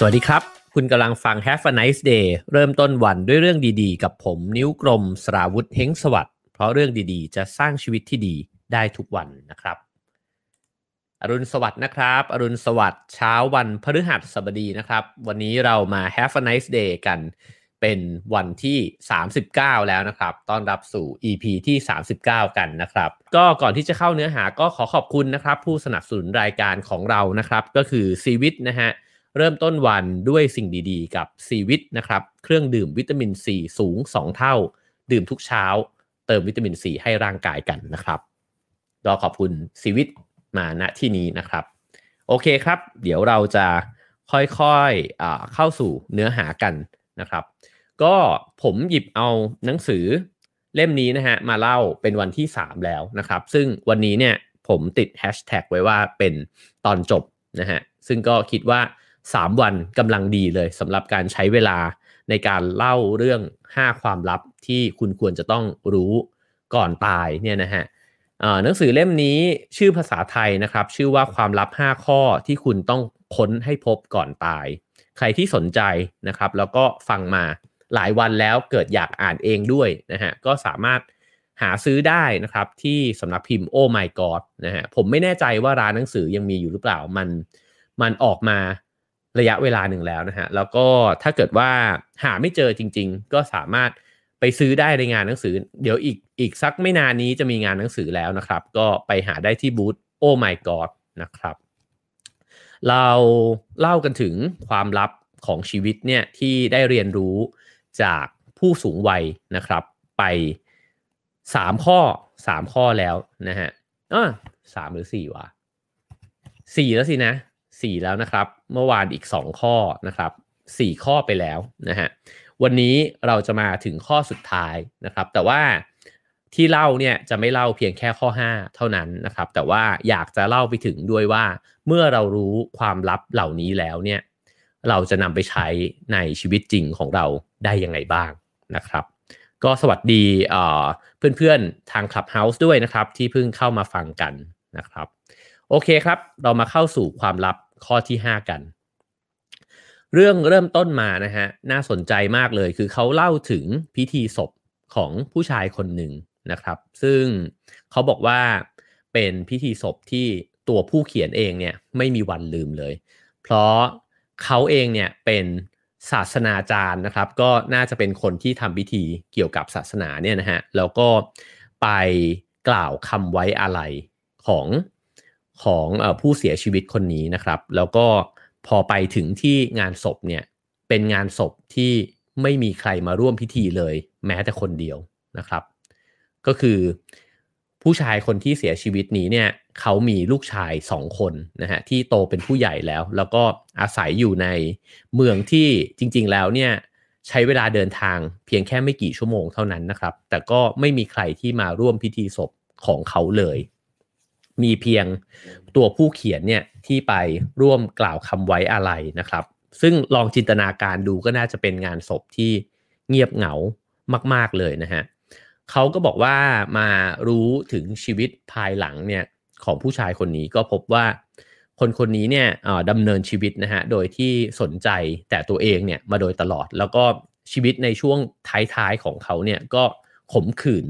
สวัสดีครับ คุณกำลังฟัง Have a nice day เริ่มต้นวันด้วยเรื่องดีๆ กับผมนิ้วกลมสราวุธเฮงสวัสด์เพราะเรื่องดีๆ จะสร้างชีวิตที่ดีได้ทุกวันนะครับ อรุณสวัสดิ์นะครับ อรุณสวัสดิ์เช้าวันพฤหัสบดีนะครับ วันนี้เรามา Have a nice day กันเป็นวันที่ 39 แล้วนะครับ ต้อนรับสู่ EP ที่ 39 กันนะครับ ก็ก่อนที่จะเข้าเนื้อหาก็ขอขอบคุณนะครับ ผู้สนับสนุนรายการของเรานะครับ ก็คือซีวิตนะฮะ เริ่มต้นวันด้วยสิ่งดีๆ กับซีวิตนะครับ เครื่องดื่มวิตามินซีสูง 2 เท่า ดื่มทุกเช้า เติมวิตามินซีให้ร่างกายกันนะครับก็ขอบคุณซีวิตมาณที่นี้นะครับ โอเคครับ เดี๋ยวเราจะค่อยๆเข้าสู่เนื้อหากันนะครับ ก็ผมหยิบเอาหนังสือเล่มนี้นะฮะมาเล่าเป็นวันที่ 3 แล้วนะครับ ซึ่งวันนี้เนี่ยผมติดแฮชแท็กไว้ว่าเป็นตอนจบนะฮะซึ่งก็คิดว่า 3 วันกำลังดีเลยสำหรับการใช้เวลาในการเล่าเรื่อง 5 ความลับที่คุณควรจะต้องรู้ก่อนตายเนี่ยนะฮะหนังสือเล่มนี้ชื่อภาษาไทยนะครับ ชื่อว่าความลับ 5 ข้อที่คุณต้องค้นให้พบก่อนตาย ใครที่สนใจนะครับ แล้วก็ฟังมาหลายวันแล้วเกิดอยากอ่านเองด้วยนะฮะก็สามารถหาซื้อได้นะครับที่สำนักพิมพ์ Oh My God นะฮะผมไม่แน่ใจว่าร้านหนังสือยังมีอยู่หรือเปล่ามัน มันออกมา ระยะเวลาหนึ่งแล้วนะฮะแล้วก็ถ้าเกิดว่าหาไม่เจอจริง ๆ ก็สามารถไปซื้อได้ในงานหนังสือ เดี๋ยวอีกอีกสักไม่นานนี้จะมีงานหนังสือแล้วนะครับ ก็ไปหาได้ที่บูธ Oh My God นะครับ เราเล่ากันถึงความลับของชีวิตเนี่ยที่ได้เรียนรู้จากผู้สูงวัยนะครับ ไปสามข้อสามข้อแล้วนะฮะอ่าสามหรือสี่วะสี่แล้วสินะ สี่แล้วนะครับ เมื่อวานอีกสองข้อนะครับสี่ข้อไปแล้วนะฮะวันนี้เราจะมาถึงข้อสุดท้ายนะครับ แต่ว่าที่เล่าเนี่ยจะไม่เล่าเพียงแค่ข้อ 5 เท่านั้นนะครับ แต่ว่าอยากจะเล่าไปถึงด้วยว่า เมื่อเรารู้ความลับเหล่านี้แล้วเนี่ยเราจะนำไปใช้ในชีวิตจริงของเราได้ยังไงบ้างนะครับ ก็สวัสดีเพื่อนๆทาง Clubhouse ด้วยนะครับ ที่เพิ่งเข้ามาฟังกันนะครับ โอเคครับ เรามาเข้าสู่ความลับ ข้อที่ 5 กัน เรื่องเริ่มต้นมานะฮะน่าสนใจมากเลยคือเขาเล่าถึงพิธีศพของผู้ชายคนหนึ่งนะครับ ซึ่งเขาบอกว่าเป็นพิธีศพที่ตัวผู้เขียนเองเนี่ยไม่มีวันลืมเลย เพราะเขาเองเนี่ยเป็นศาสนาจารย์นะครับ ก็น่าจะเป็นคนที่ทำพิธีเกี่ยวกับศาสนาเนี่ยนะฮะแล้วก็ไปกล่าวคำไว้อะไรของ ของผู้เสียชีวิตคนนี้นะครับ แล้วก็พอไปถึงที่งานศพเนี่ยเป็นงานศพที่ไม่มีใครมาร่วมพิธีเลย แม้แต่คนเดียวนะครับ ก็คือผู้ชายคนที่เสียชีวิตนี้เนี่ยเขามีลูกชายสองคนนะฮะที่โตเป็นผู้ใหญ่แล้ว แล้วก็อาศัยอยู่ในเมืองที่จริง ๆ แล้วเนี่ยใช้เวลาเดินทางเพียงแค่ไม่กี่ชั่วโมงเท่านั้นนะครับ แต่ก็ไม่มีใครที่มาร่วมพิธีศพของเขาเลย มีเพียงตัวผู้เขียนเนี่ยที่ไปร่วมกล่าวคำไว้อะไรนะครับ ซึ่งลองจินตนาการดูก็น่าจะเป็นงานศพที่เงียบเหงามาก ๆเลยนะฮะเขาก็บอกว่ามารู้ถึงชีวิตภายหลังเนี่ยของผู้ชายคนนี้ก็พบว่าคนคนนี้เนี่ยดำเนินชีวิตนะฮะโดยที่สนใจแต่ตัวเองเนี่ยมาโดยตลอด แล้วก็ชีวิตในช่วงท้ายๆของเขาเนี่ยก็ขมขื่น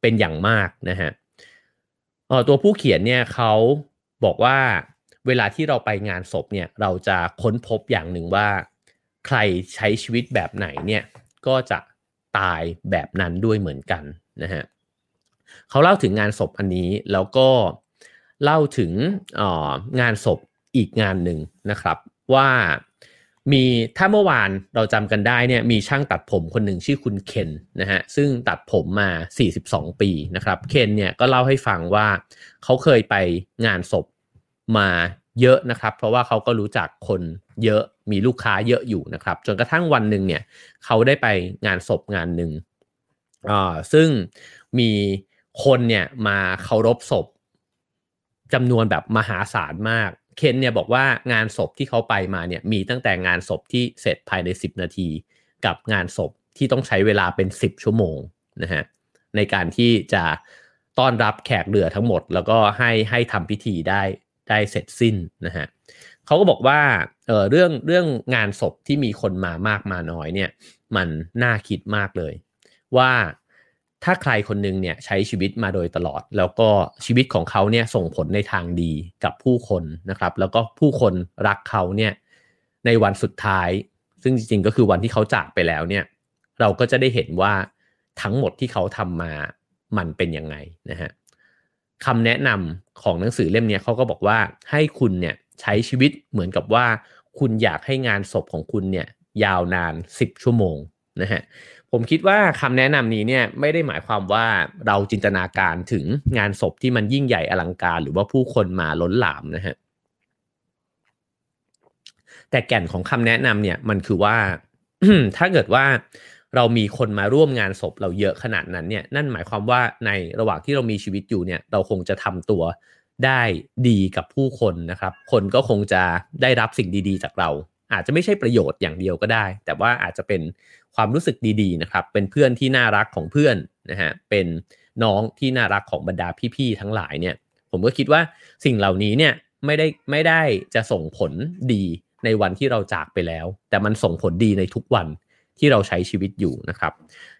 เป็นอย่างมากนะฮะ ตัวผู้เขียนเนี่ยเขาบอกว่าเวลาที่เราไปงานศพเนี่ยเราจะค้นพบอย่างหนึ่งว่า ใครใช้ชีวิตแบบไหนเนี่ยก็จะตายแบบนั้นด้วยเหมือนกันนะฮะเขาเล่าถึงงานศพอันนี้แล้วก็เล่าถึงงานศพอีกงานหนึ่งนะครับ ว่า มีถ้าเมื่อวานเราจำกันได้เนี่ยมีช่างตัดผมคนหนึ่งชื่อคุณเคนนะฮะซึ่งตัดผมมา 42 ปีนะครับเคนเนี่ยก็เล่าให้ฟังว่าเขาเคยไปงานศพมาเยอะนะครับ เพราะว่าเขาก็รู้จักคนเยอะมีลูกค้าเยอะอยู่นะครับ จนกระทั่งวันหนึ่งเนี่ยเขาได้ไปงานศพงานหนึ่งอ่าซึ่งมีคนเนี่ยมาเคารพศพจำนวนแบบมหาศาลมาก เคนเนี่ยบอกว่างานศพที่เขาไปมาเนี่ยมีตั้งแต่งานศพที่เสร็จภายใน 10 นาที กับงานศพที่ต้องใช้เวลาเป็น 10 ชั่วโมงนะฮะในการที่จะต้อนรับแขกเรือทั้งหมด แล้วก็ให้ให้ทำพิธีได้ได้เสร็จสิ้นนะฮะเขาก็บอกว่าเออเรื่องเรื่องงานศพที่มีคนมามากมาน้อยเนี่ยมันน่าคิดมากเลย ว่า ถ้าใครคนนึงเนี่ยใช้ชีวิตมาโดยตลอด แล้วก็ชีวิตของเขาเนี่ยส่งผลในทางดีกับผู้คนนะครับ แล้วก็ผู้คนรักเขาเนี่ยในวันสุดท้าย ซึ่งจริงๆก็คือวันที่เขาจากไปแล้วเนี่ย เราก็จะได้เห็นว่าทั้งหมดที่เขาทำมามันเป็นยังไงนะฮะคำแนะนำของหนังสือเล่มนี้เขาก็บอกว่าให้คุณเนี่ยใช้ชีวิตเหมือนกับว่า คุณอยากให้งานศพของคุณเนี่ยยาวนาน 10 ชั่วโมงนะฮะ ผมคิดว่าคำแนะนำนี้เนี่ยไม่ได้หมายความว่าเราจินตนาการถึงงานศพที่มันยิ่งใหญ่อลังการ หรือว่าผู้คนมาล้นหลามนะฮะแต่แก่นของคำแนะนำเนี่ยมันคือว่าถ้าเกิดว่าเรามีคนมาร่วมงานศพเราเยอะขนาดนั้นเนี่ยนั่นหมายความว่าในระหว่างที่เรามีชีวิตอยู่เนี่ยเราคงจะทำตัวได้ดีกับผู้คนนะครับ คนก็คงจะได้รับสิ่งดีๆ จากเรา อาจจะไม่ใช่ประโยชน์อย่างเดียวก็ได้ แต่ว่าอาจจะเป็น ความรู้สึกดีๆนะครับ เป็นเพื่อนที่น่ารักของเพื่อนนะฮะเป็นน้องที่น่ารักของบรรดาพี่ๆทั้งหลายเนี่ยผมก็คิดว่าสิ่งเหล่านี้เนี่ยไม่ได้ไม่ได้จะส่งผลดีในวันที่เราจากไปแล้ว แต่มันส่งผลดีในทุกวันที่เราใช้ชีวิตอยู่นะครับ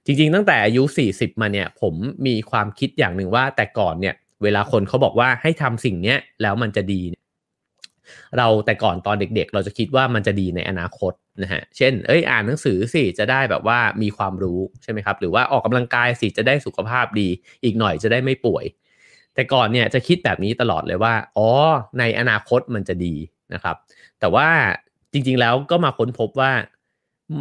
จริงๆ ตั้งแต่อายุ 40 มาเนี่ยผมมีความคิดอย่างหนึ่งว่าแต่ก่อนเนี่ยเวลาคนเขาบอกว่าให้ทำสิ่งเนี้ยแล้วมันจะดี เราแต่ก่อนตอนเด็กๆ เราจะคิดว่ามันจะดีในอนาคตนะฮะ เช่น เอ้ย อ่านหนังสือสิจะได้แบบว่ามีความรู้ใช่ไหมครับ หรือว่าออกกำลังกายสิจะได้สุขภาพดี อีกหน่อยจะได้ไม่ป่วย แต่ก่อนเนี่ยจะคิดแบบนี้ตลอดเลยว่า อ๋อ ในอนาคตมันจะดีนะครับ แต่ว่าจริงๆแล้วก็มาค้นพบว่า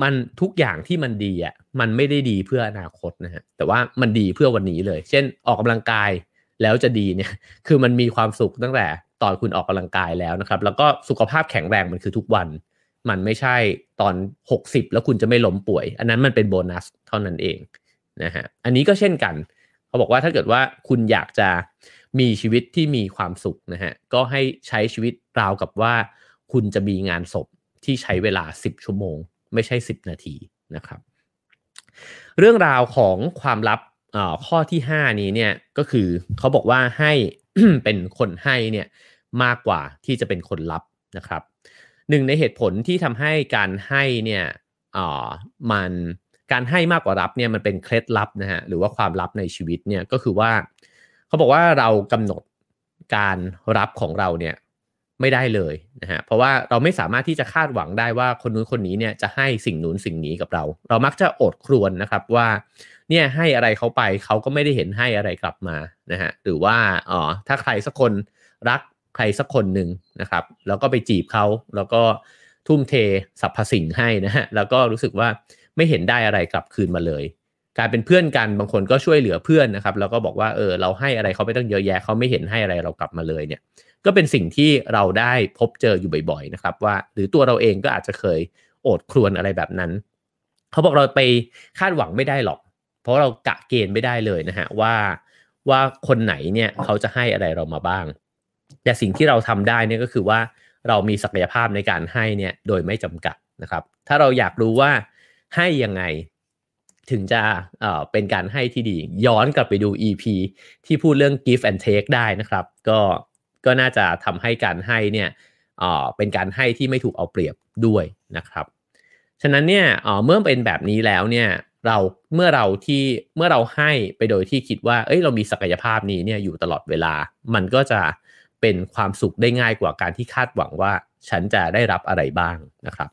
มันทุกอย่างที่มันดีอะมันไม่ได้ดีเพื่ออนาคตนะฮะแต่ว่ามันดีเพื่อวันนี้เลย เช่นออกกำลังกายแล้วจะดีเนี่ย คือมันมีความสุขตั้งแต่ ตอนคุณออกกำลังกายแล้วนะครับ แล้วก็สุขภาพแข็งแรงมันคือทุกวัน มันไม่ใช่ตอน 60 แล้วคุณจะไม่ล้มป่วย อันนั้นมันเป็นโบนัสเท่านั้นเองนะฮะอันนี้ก็เช่นกัน เขาบอกว่าถ้าเกิดว่าคุณอยากจะมีชีวิตที่มีความสุขนะฮะก็ให้ใช้ชีวิตราวกับว่าคุณจะมีงานศพที่ใช้เวลา 10 ชั่วโมง ไม่ใช่ 10 นาทีนะครับ เรื่องราวของความลับข้อที่ 5 นี้เนี่ยก็คือเขาบอกว่าให้เป็นคนให้เนี่ย มากกว่าที่จะเป็นคนรับนะครับหนึ่งในเหตุผลที่ทำให้การให้เนี่ยอ๋อมันการให้มากกว่ารับเนี่ยมันเป็นเคล็ดลับนะฮะหรือว่าความลับในชีวิตเนี่ยก็คือว่าเขาบอกว่าเรากำหนดการรับของเราเนี่ยไม่ได้เลยนะฮะเพราะว่าเราไม่สามารถที่จะคาดหวังได้ว่าคนนู้นคนนี้เนี่ยจะให้สิ่งนู้นสิ่งนี้กับเรา เรามักจะอดครวนนะครับว่าเนี่ยให้อะไรเขาไปเขาก็ไม่ได้เห็นให้อะไรกลับมานะฮะหรือว่าอ๋อถ้าใครสักคนรัก ใครสักคนหนึ่งนะครับ แล้วก็ไปจีบเขาแล้วก็ทุ่มเทสรรพสิ่งให้นะฮะแล้วก็รู้สึกว่าไม่เห็นได้อะไรกลับคืนมาเลยกลายเป็นเพื่อนกันบางคนก็ช่วยเหลือเพื่อนนะครับ แล้วก็บอกว่าเออเราให้อะไรเขาไปตั้งเยอะแยะเขาไม่เห็นให้อะไรเรากลับมาเลยเนี่ย ก็เป็นสิ่งที่เราได้พบเจออยู่บ่อยๆนะครับ ว่าหรือตัวเราเองก็อาจจะเคยโอดครวนอะไรแบบนั้น เขาบอกเราไปคาดหวังไม่ได้หรอก เพราะเรากะเกณฑ์ไม่ได้เลยนะฮะว่าว่าคนไหนเนี่ยเขาจะให้อะไรเรามาบ้าง แต่สิ่งที่เราทำได้เนี่ยก็คือว่าเรามีศักยภาพในการให้เนี่ยโดยไม่จำกัดนะครับ ถ้าเราอยากรู้ว่าให้ยังไงถึงจะเอ่อเป็นการให้ที่ดี ย้อนกลับไปดู EP ที่พูดเรื่อง give and take ได้นะครับ ก็ก็น่าจะทำให้การให้เนี่ยเป็นการให้ที่ไม่ถูกเอาเปรียบด้วยนะครับ ฉะนั้นเนี่ยเมื่อเป็นแบบนี้แล้วเนี่ยเราเมื่อเราที่เมื่อเราให้ไปโดยที่คิดว่า เอ้ยเรามีศักยภาพนี้เนี่ยอยู่ตลอดเวลา มันก็จะเป็นความสุขได้ง่ายกว่าการที่คาดหวังว่าฉันจะได้รับอะไรบ้างนะครับ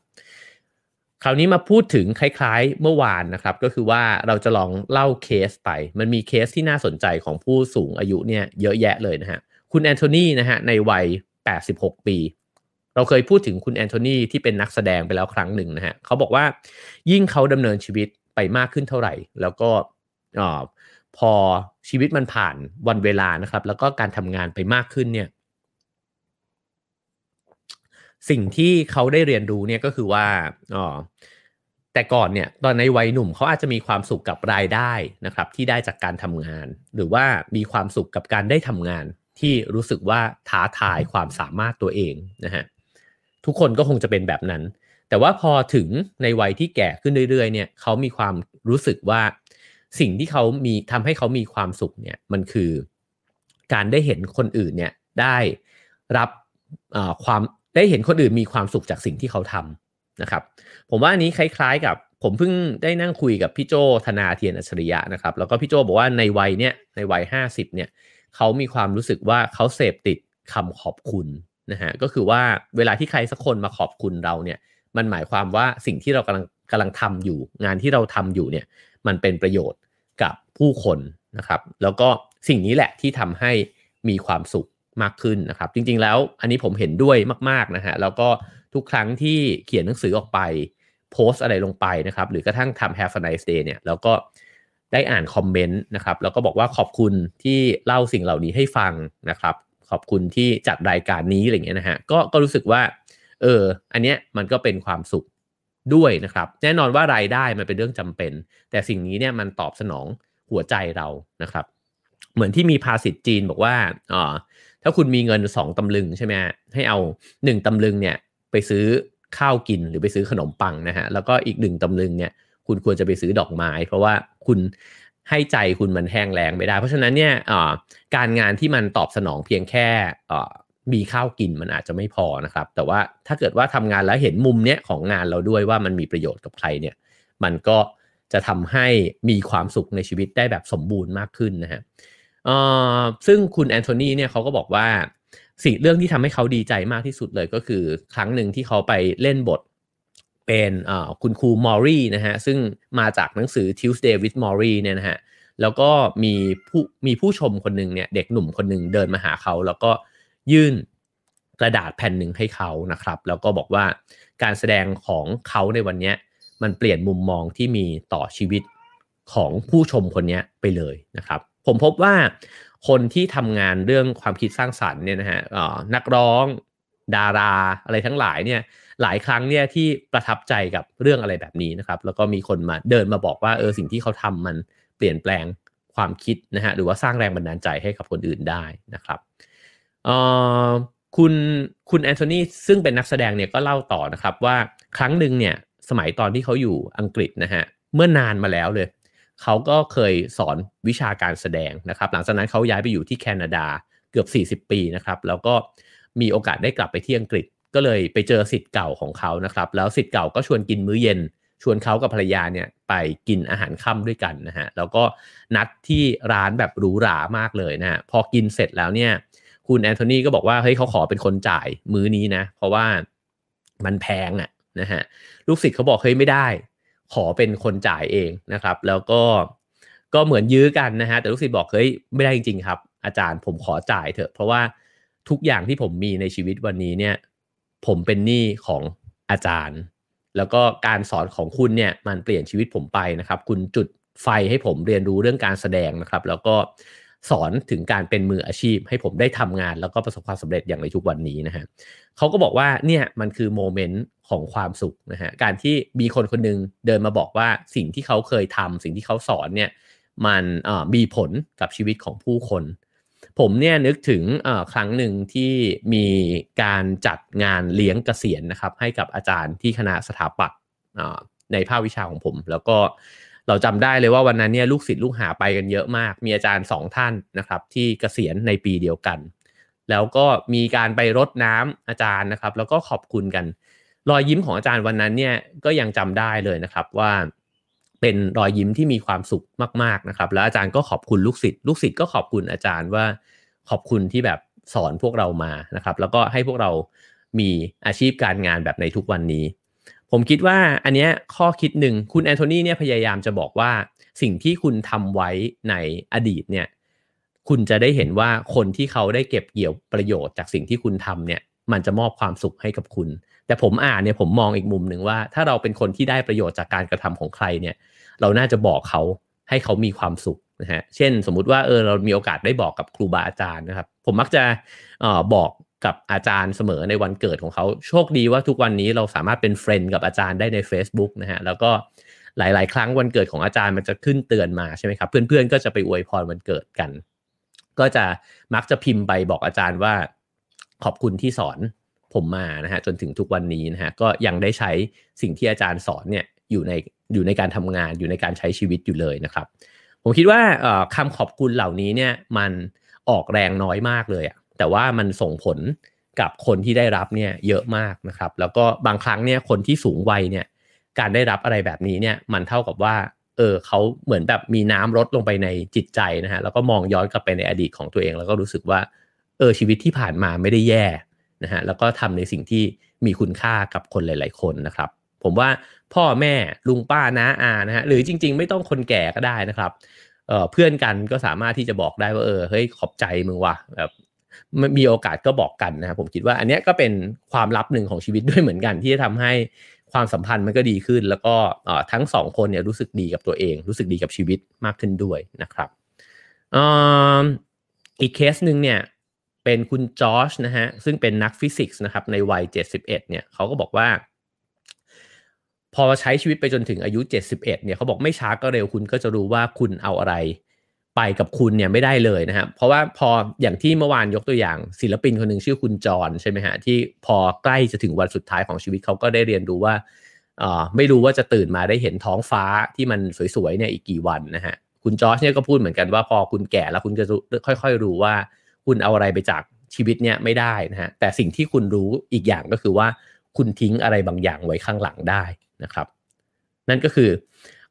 คราวนี้มาพูดถึงคล้ายๆเมื่อวานนะครับ ก็คือว่าเราจะลองเล่าเคสไป มันมีเคสที่น่าสนใจของผู้สูงอายุเนี่ยเยอะแยะเลยนะฮะคุณแอนโทนีนะฮะในวัย 86 ปี เราเคยพูดถึงคุณแอนโทนีที่เป็นนักแสดงไปแล้วครั้งหนึ่งนะฮะเขาบอกว่ายิ่งเขาดำเนินชีวิตไปมากขึ้นเท่าไหร่ แล้วก็อพอชีวิตมันผ่านวันเวลานะครับ แล้วก็การทำงานไปมากขึ้นเนี่ย สิ่งที่เขาได้เรียนรู้เนี่ยก็คือว่าอ๋อแต่ก่อนเนี่ยตอนในวัยหนุ่มเขาอาจจะมีความสุขกับรายได้นะครับ ที่ได้จากการทำงาน หรือว่ามีความสุขกับการได้ทำงาน ที่รู้สึกว่าท้าทายความสามารถตัวเองนะฮะทุกคนก็คงจะเป็นแบบนั้น แต่ว่าพอถึงในวัยที่แก่ขึ้นเรื่อยๆเนี่ยเขามีความรู้สึกว่าสิ่งที่เขามีทำให้เขามีความสุขเนี่ยมันคือ การได้เห็นคนอื่นเนี่ยได้รับความ ได้เห็นคนอื่นมีความสุขจากสิ่งที่เขาทำนะครับ ผมว่าอันนี้คล้าย ๆ กับผมเพิ่งได้นั่งคุยกับพี่โจธนาเทียนอัจฉริยะนะครับ แล้วก็พี่โจบอกว่าในวัยเนี้ยในวัยห้าสิบเนี่ยเขามีความรู้สึกว่าเขาเสพติดคำขอบคุณนะฮะก็คือว่าเวลาที่ใครสักคนมาขอบคุณเราเนี่ยมันหมายความว่าสิ่งที่เรากำลังกำลังทำอยู่ งานที่เราทำอยู่เนี่ยมันเป็นประโยชน์กับผู้คนนะครับ แล้วก็สิ่งนี้แหละที่ทำให้มีความสุข มากขึ้นนะครับ จริงๆแล้วอันนี้ผมเห็นด้วยมากๆนะฮะแล้วก็ทุกครั้งที่เขียนหนังสือออกไปโพสอะไรลงไปนะครับ หรือกระทั่งทำ Have a nice day เนี่ยแล้วก็ได้อ่านคอมเมนต์นะครับ แล้วก็บอกว่าขอบคุณที่เล่าสิ่งเหล่านี้ให้ฟังนะครับ ขอบคุณที่จัดรายการนี้อะไรเงี้ยนะฮะก็ก็รู้สึกว่า เออ อันเนี้ยมันก็เป็นความสุขด้วยนะครับ แน่นอนว่ารายได้มันเป็นเรื่องจำเป็น แต่สิ่งนี้เนี่ยมันตอบสนองหัวใจเรานะครับ เหมือนที่มีภาษิตจีนบอกว่าอ่าาคุณมีเงินสองตำลึงใช่ไหมให้เอาหนึ่งตำลึงเนี่ยไปซื้อข้าวกินหรือไปซื้อขนมปังนะฮะแล้วก็อีกหนึ่งตำลึงเนี่ยคุณควรจะไปซื้อดอกไม้ เพราะว่าคุณให้ใจคุณมันแห้งแล้งไม่ได้ เพราะฉะนั้นเนี่ยการงานที่มันตอบสนองเพียงแค่มีข้าวกินมันอาจจะไม่พอนะครับ แต่ว่าถ้าเกิดว่าทำงานแล้วเห็นมุมเนี้ยของงานเราด้วยว่ามันมีประโยชน์กับใครเนี่ย มันก็จะทำให้มีความสุขในชีวิตได้แบบสมบูรณ์มากขึ้นนะฮะ ซึ่งคุณแอนโทนีเนี่ยเขาก็บอกว่าสิ่งเรื่องที่ทำให้เขาดีใจมากที่สุดเลยก็คือครั้งหนึ่งที่เขาไปเล่นบทเป็นคุณครูมอรี่นะฮะซึ่งมาจากหนังสือ Tuesday with Maury เนี่ยนะฮะแล้วก็มีผู้มีผู้ชมคนหนึ่งเนี่ยเด็กหนุ่มคนหนึ่งเดินมาหาเขา แล้วก็ยื่นกระดาษแผ่นหนึ่งให้เขานะครับ แล้วก็บอกว่าการแสดงของเขาในวันนี้มันเปลี่ยนมุมมองที่มีต่อชีวิตของผู้ชมคนนี้ไปเลยนะครับ ผมพบว่าคนที่ทำงานเรื่องความคิดสร้างสรรค์เนี่ยนะฮะนักร้องดาราอะไรทั้งหลายเนี่ยหลายครั้งเนี่ยที่ประทับใจกับเรื่องอะไรแบบนี้นะครับ แล้วก็มีคนมาเดินมาบอกว่าเออสิ่งที่เขาทำมันเปลี่ยนแปลงความคิดนะฮะหรือว่าสร้างแรงบันดาลใจให้กับคนอื่นได้นะครับคุณคุณแอนโทนีซึ่งเป็นนักแสดงเนี่ยก็เล่าต่อนะครับว่าครั้งหนึ่งเนี่ยสมัยตอนที่เขาอยู่อังกฤษนะฮะเมื่อนานมาแล้วเลย เขาก็เคยสอนวิชาการแสดงนะครับ หลังจากนั้นเขาย้ายไปอยู่ที่แคนาดาเกือบ 40 ปีนะครับ แล้วก็มีโอกาสได้กลับไปที่อังกฤษ ก็เลยไปเจอสิทธิ์เก่าของเขานะครับ แล้วสิทธิ์เก่าก็ชวนกินมื้อเย็น ชวนเขากับภรรยาเนี่ยไปกินอาหารค่ำด้วยกันนะฮะ แล้วก็นัดที่ร้านแบบหรูหรามากเลยนะฮะ พอกินเสร็จแล้วเนี่ยคุณแอนโทนีก็บอกว่าเฮ้ยเขาขอเป็นคนจ่ายมื้อนี้นะ เพราะว่ามันแพงอะนะฮะ ลูกศิษย์เขาบอกเฮ้ยไม่ได้ ขอเป็นคนจ่ายเองนะครับ แล้วก็ก็เหมือนยื้อกันนะฮะแต่ลูกศิษย์บอกเฮ้ยไม่ได้จริงๆครับ อาจารย์ผมขอจ่ายเถอะ เพราะว่าทุกอย่างที่ผมมีในชีวิตวันนี้เนี่ย ผมเป็นหนี้ของอาจารย์ แล้วก็การสอนของคุณเนี่ยมันเปลี่ยนชีวิตผมไปนะครับ คุณจุดไฟให้ผมเรียนรู้เรื่องการแสดงนะครับ แล้วก็ สอนถึงการเป็นมืออาชีพ ให้ผมได้ทำงานแล้วก็ประสบความสำเร็จอย่างในทุกวันนี้นะฮะเขาก็บอกว่าเนี่ยมันคือโมเมนต์ของความสุขนะฮะการที่มีคนคนนึงเดินมาบอกว่าสิ่งที่เขาเคยทำสิ่งที่เขาสอนเนี่ยมันมีผลกับชีวิตของผู้คน ผมเนี่ยนึกถึงครั้งหนึ่งที่มีการจัดงานเลี้ยงเกษียณนะครับให้กับอาจารย์ที่คณะสถาปัตย์ในภาควิชาของผม แล้วก็ เราจำได้เลยว่าวันนั้นเนี่ยลูกศิษย์ลูกหาไปกันเยอะมาก มีอาจารย์สองท่านนะครับที่เกษียณในปีเดียวกัน แล้วก็มีการไปรดน้ำอาจารย์นะครับ แล้วก็ขอบคุณกัน รอยยิ้มของอาจารย์วันนั้นเนี่ยก็ยังจำได้เลยนะครับว่าเป็นรอยยิ้มที่มีความสุขมากๆนะครับ แล้วอาจารย์ก็ขอบคุณลูกศิษย์ลูกศิษย์ก็ขอบคุณอาจารย์ว่าขอบคุณที่แบบสอนพวกเรามานะครับ แล้วก็ให้พวกเรามีอาชีพการงานแบบในทุกวันนี้ ผมคิดว่าอันนี้ข้อคิดหนึ่งคุณแอนโทนีเนี่ยพยายามจะบอกว่าสิ่งที่คุณทำไว้ในอดีตเนี่ยคุณจะได้เห็นว่าคนที่เขาได้เก็บเกี่ยวประโยชน์จากสิ่งที่คุณทำเนี่ยมันจะมอบความสุขให้กับคุณ แต่ผมอ่านเนี่ยผมมองอีกมุมหนึ่งว่า ถ้าเราเป็นคนที่ได้ประโยชน์จากการกระทำของใครเนี่ย เราน่าจะบอกเขาให้เขามีความสุขนะฮะ เช่น สมมุติว่าเออเรามีโอกาสได้บอกกับครูบาอาจารย์นะครับ ผมมักจะออบอก กับอาจารย์เสมอในวันเกิดของเขา โชคดีว่าทุกวันนี้เราสามารถเป็นเฟรนด์กับอาจารย์ได้ใน Facebook นะฮะ แล้วก็หลาย ๆ ครั้งวันเกิดของอาจารย์มันจะขึ้นเตือนมาใช่ไหมครับ เพื่อน ๆ ก็จะไปอวยพรวันเกิดกัน ก็จะมักจะพิมพ์ไปบอกอาจารย์ว่าขอบคุณที่สอนผมมานะฮะจนถึงทุกวันนี้นะฮะก็ยังได้ใช้สิ่งที่อาจารย์สอนเนี่ยอยู่ในอยู่ในการทำงานอยู่ในการใช้ชีวิตอยู่เลยนะครับ ผมคิดว่าคำขอบคุณเหล่านี้เนี่ยมันออกแรงน้อยมากเลยอะ แต่ว่ามันส่งผลกับคนที่ได้รับเนี่ยเยอะมากนะครับ แล้วก็บางครั้งเนี่ยคนที่สูงวัยเนี่ยการได้รับอะไรแบบนี้เนี่ยมันเท่ากับว่าเออเขาเหมือนแบบมีน้ำลดลงไปในจิตใจนะฮะแล้วก็มองย้อนกลับไปในอดีตของตัวเอง แล้วก็รู้สึกว่าเออชีวิตที่ผ่านมาไม่ได้แย่นะฮะแล้วก็ทำในสิ่งที่มีคุณค่ากับคนหลาย ๆ คนนะครับ ผมว่าพ่อแม่ลุงป้าน้าอานะฮะหรือจริง ๆ ไม่ต้องคนแก่ก็ได้นะครับเออเพื่อนกันก็สามารถที่จะบอกได้ว่าเออเฮ้ยขอบใจมึงว่ะแบบ มีโอกาสก็บอกกันนะครับผมคิดว่าอันนี้ก็เป็นความลับหนึ่งของชีวิตด้วยเหมือนกัน ที่จะทำให้ความสัมพันธ์มันก็ดีขึ้น แล้วก็ทั้งสองคนเนี่ยรู้สึกดีกับตัวเอง รู้สึกดีกับชีวิตมากขึ้นด้วยนะครับอีกเคสหนึ่งเนี่ยเป็นคุณจอชนะฮะซึ่งเป็นนักฟิสิกส์นะครับในวัย 71เนี่ยเขาก็บอกว่า พอใช้ชีวิตไปจนถึงอายุ 71เนี่ยเขาบอกไม่ช้าก็เร็วคุณก็จะรู้ว่าคุณเอาอะไร ไปกับคุณเนี่ยไม่ได้เลยนะครับเพราะว่าพออย่างที่เมื่อวานยกตัวอย่างศิลปินคนหนึ่งชื่อคุณจรใช่ไหมฮะที่พอใกล้จะถึงวันสุดท้ายของชีวิตเขาก็ได้เรียนรู้ว่าไม่รู้ว่าจะตื่นมาได้เห็นท้องฟ้าที่มันสวยๆเนี่ยอีกกี่วันนะฮะคุณจอชเนี่ยก็พูดเหมือนกันว่าพอคุณแก่แล้วคุณจะค่อย ๆ รู้ว่า คุณเอาอะไรไปจากชีวิตเนี่ยไม่ได้นะฮะแต่สิ่งที่คุณรู้อีกอย่างก็คือว่าคุณทิ้งอะไรบางอย่างไว้ข้างหลังได้นะครับ นั่นก็คือ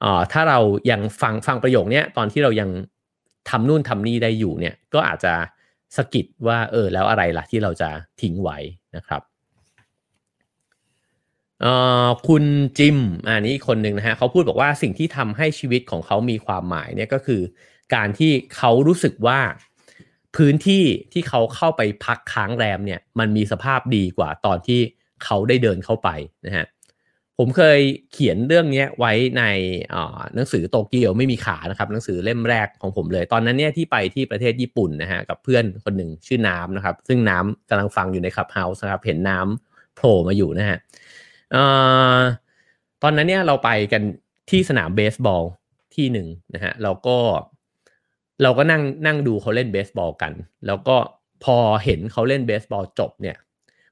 อถ้าเรายังฟังฟังประโยคนี้ตอนที่เรายัง ทำนู่นทำนี่ได้อยู่เนี่ยก็อาจจะสกิดว่าเออแล้วอะไรล่ะที่เราจะทิ้งไว้นะครับคุณจิมอันนี้คนหนึ่งนะฮะเขาพูดบอกว่าสิ่งที่ทำให้ชีวิตของเขามีความหมายเนี่ยก็คือ การที่เขารู้สึกว่าพื้นที่ที่เขาเข้าไปพักค้างแรมเนี่ยมันมีสภาพดีกว่าตอนที่เขาได้เดินเข้าไปนะฮะ ผมเคยเขียนเรื่องนี้ไว้ในหนังสือโตเกียวไม่มีขานะครับหนังสือเล่มแรกของผมเลย ตอนนั้นเนี่ยที่ไปที่ประเทศญี่ปุ่นนะฮะกับเพื่อนคนหนึ่งชื่อน้ำนะครับ ซึ่งน้ำกำลังฟังอยู่ในคับเฮาส์นะครับเห็นน้ำโผล่มาอยู่นะฮะตอนนั้นเนี่ยเราไปกันที่สนามเบสบอลที่หนึ่งนะฮะเราก็เราก็นั่งนั่งดูเขาเล่นเบสบอลกัน แล้วก็พอเห็นเขาเล่นเบสบอลจบเนี่ย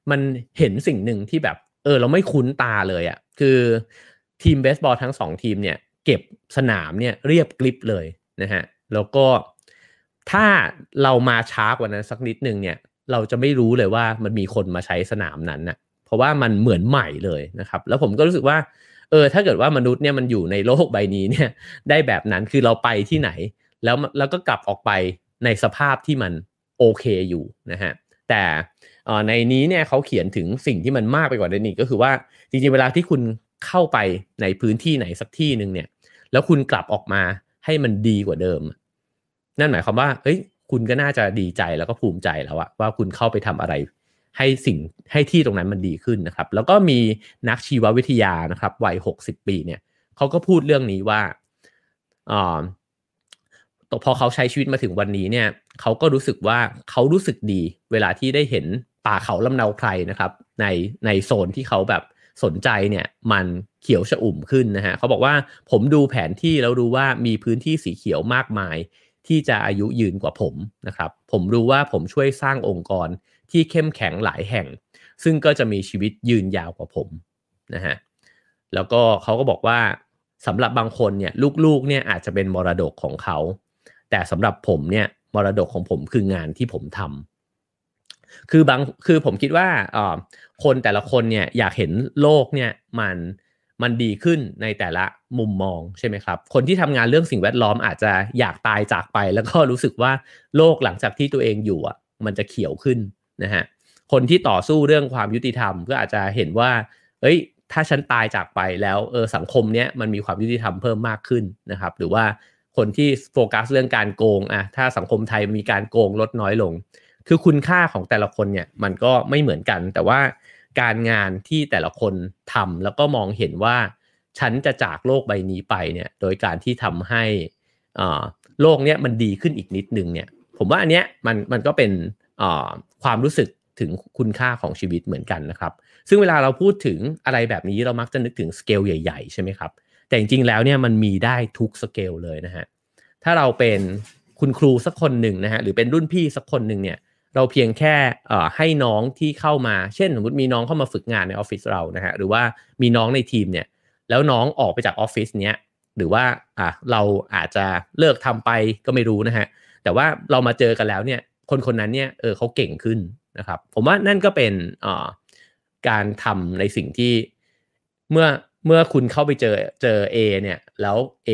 มันเห็นสิ่งหนึ่งที่แบบ เออเราไม่คุ้นตาเลยอะ่ะคือทีมเบสบอลทั้งสองทีมเนี่ยเก็บสนามเนี่ยเรียบกริบเลยนะฮะแล้วก็ถ้าเรามาช้ากว่านั้นสักนิดนึงเนี่ยเราจะไม่รู้เลยว่ามันมีคนมาใช้สนามนั้นนะ่ะเพราะว่ามันเหมือนใหม่เลยนะครับ แล้วผมก็รู้สึกว่าเออถ้าเกิดว่ามนุษย์เนี่ยมันอยู่ในโลกใบนี้เนี่ยได้แบบนั้นคือเราไปที่ไหน แล้วแล้วก็กลับออกไปในสภาพที่มันโอเคอยู่นะฮะแต่ ในนี้เนี่ยเขาเขียนถึงสิ่งที่มันมากไปกว่านี้อีกก็คือว่าจริงๆ เวลาที่คุณเข้าไปในพื้นที่ไหนสักที่หนึ่งเนี่ย แล้วคุณกลับออกมาให้มันดีกว่าเดิม นั่นหมายความว่าเฮ้ย คุณก็น่าจะดีใจแล้วก็ภูมิใจแล้วอะว่าคุณเข้าไปทำอะไร ให้สิ่งให้ที่ตรงนั้นมันดีขึ้นนะครับ แล้วก็มีนักชีววิทยานะครับวัยหกสิบปีเนี่ยเขาก็พูดเรื่องนี้ว่าพอเขาใช้ชีวิตมาถึงวันนี้เนี่ยเขาก็รู้สึกว่าเขารู้สึกดี เวลาที่ได้เห็น ป่าเขาลำเนาไพรนะครับ ในในโซนที่เขาแบบสนใจเนี่ยมันเขียวชอุ่มขึ้นนะฮะเขาบอกว่าผมดูแผนที่แล้วรู้ว่ามีพื้นที่สีเขียวมากมาย ที่จะอายุยืนกว่าผมนะครับ ผมรู้ว่าผมช่วยสร้างองค์กรที่เข้มแข็งหลายแห่ง ซึ่งก็จะมีชีวิตยืนยาวกว่าผมนะฮะแล้วก็เขาก็บอกว่าสำหรับบางคนเนี่ยลูกๆเนี่ยอาจจะเป็นมรดกของเขา แต่สำหรับผมเนี่ยมรดกของผมคืองานที่ผมทำ คือบางคือผมคิดว่าคนแต่ละคนเนี่ยอยากเห็นโลกเนี่ยมันมันดีขึ้นในแต่ละมุมมองใช่ไหมครับ คนที่ทำงานเรื่องสิ่งแวดล้อมอาจจะอยากตายจากไป แล้วก็รู้สึกว่าโลกหลังจากที่ตัวเองอยู่อะมันจะเขียวขึ้นนะฮะคนที่ต่อสู้เรื่องความยุติธรรมก็อาจจะเห็นว่า เอ้ย ถ้าฉันตายจากไปแล้วเออสังคมเนี้ยมันมีความยุติธรรมเพิ่มมากขึ้นนะครับ หรือว่าคนที่โฟกัสเรื่องการโกงอะถ้าสังคมไทยมีการโกงลดน้อยลง คือคุณค่าของแต่ละคนเนี่ยมันก็ไม่เหมือนกัน แต่ว่าการงานที่แต่ละคนทำแล้วก็มองเห็นว่า ฉันจะจากโลกใบนี้ไปเนี่ยโดยการที่ทำให้โลกเนี้ยมันดีขึ้นอีกนิดนึงเนี่ยผมว่าอันเนี้ยมันมันก็เป็นความรู้สึกถึงคุณค่าของชีวิตเหมือนกันนะครับ ซึ่งเวลาเราพูดถึงอะไรแบบนี้เรามักจะนึกถึงสเกลใหญ่ๆ ใช่ไหมครับ แต่จริงๆแล้วเนี่ยมันมีได้ทุกสเกลเลยนะฮะถ้าเราเป็นคุณครูสักคนหนึ่งนะฮะหรือเป็นรุ่นพี่สักคนหนึ่งเนี่ย เราเพียงแค่ให้น้องที่เข้ามา เช่นสมมติมีน้องเข้ามาฝึกงานในออฟฟิศเรานะฮะหรือว่ามีน้องในทีมเนี่ยแล้วน้องออกไปจากออฟฟิศเนี้ยหรือว่าอะเราอาจจะเลิกทำไปก็ไม่รู้นะฮะแต่ว่าเรามาเจอกันแล้วเนี่ยคนคนนั้นเนี่ยเออเขาเก่งขึ้นนะครับผมว่านั่นก็เป็นการทำในสิ่งที่เมื่อเมื่อคุณเข้าไปเจอเจอ A เนี่ยแล้ว A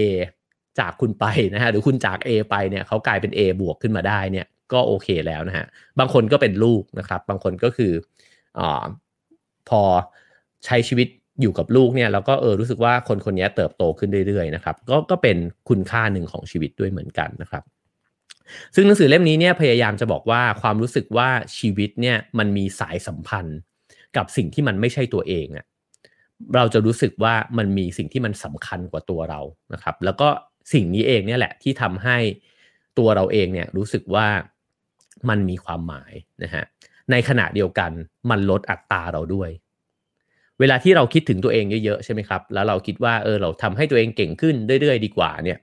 จากคุณไปนะฮะหรือคุณจาก A ไปเนี่ยเขากลายเป็น A บวกขึ้นมาได้เนี่ย ก็โอเคแล้วนะฮะ บางคนก็เป็นลูกนะครับ บางคนก็คืออพอใช้ชีวิตอยู่กับลูกเนี่ยแล้วก็เออรู้สึกว่าคนคนนี้เติบโตขึ้นเรื่อยๆนะครับ ก็ก็เป็นคุณค่าหนึ่งของชีวิตด้วยเหมือนกันนะครับ ซึ่งหนังสือเล่มนี้เนี่ยพยายามจะบอกว่าความรู้สึกว่าชีวิตเนี่ยมันมีสายสัมพันธ์ กับสิ่งที่มันไม่ใช่ตัวเองอะเราจะรู้สึกว่ามันมีสิ่งที่มันสำคัญกว่าตัวเรานะครับ แล้วก็สิ่งนี้เองเนี่ยแหละที่ทำให้ตัวเราเองเนี่ยรู้สึกว่า มันมีความหมายนะฮะในขณะเดียวกันมันลดอัตราเราด้วย เวลาที่เราคิดถึงตัวเองเยอะๆใช่ไหมครับ แล้วเราคิดว่าเออเราทำให้ตัวเองเก่งขึ้นเรื่อยๆ ดีกว่าเนี่ย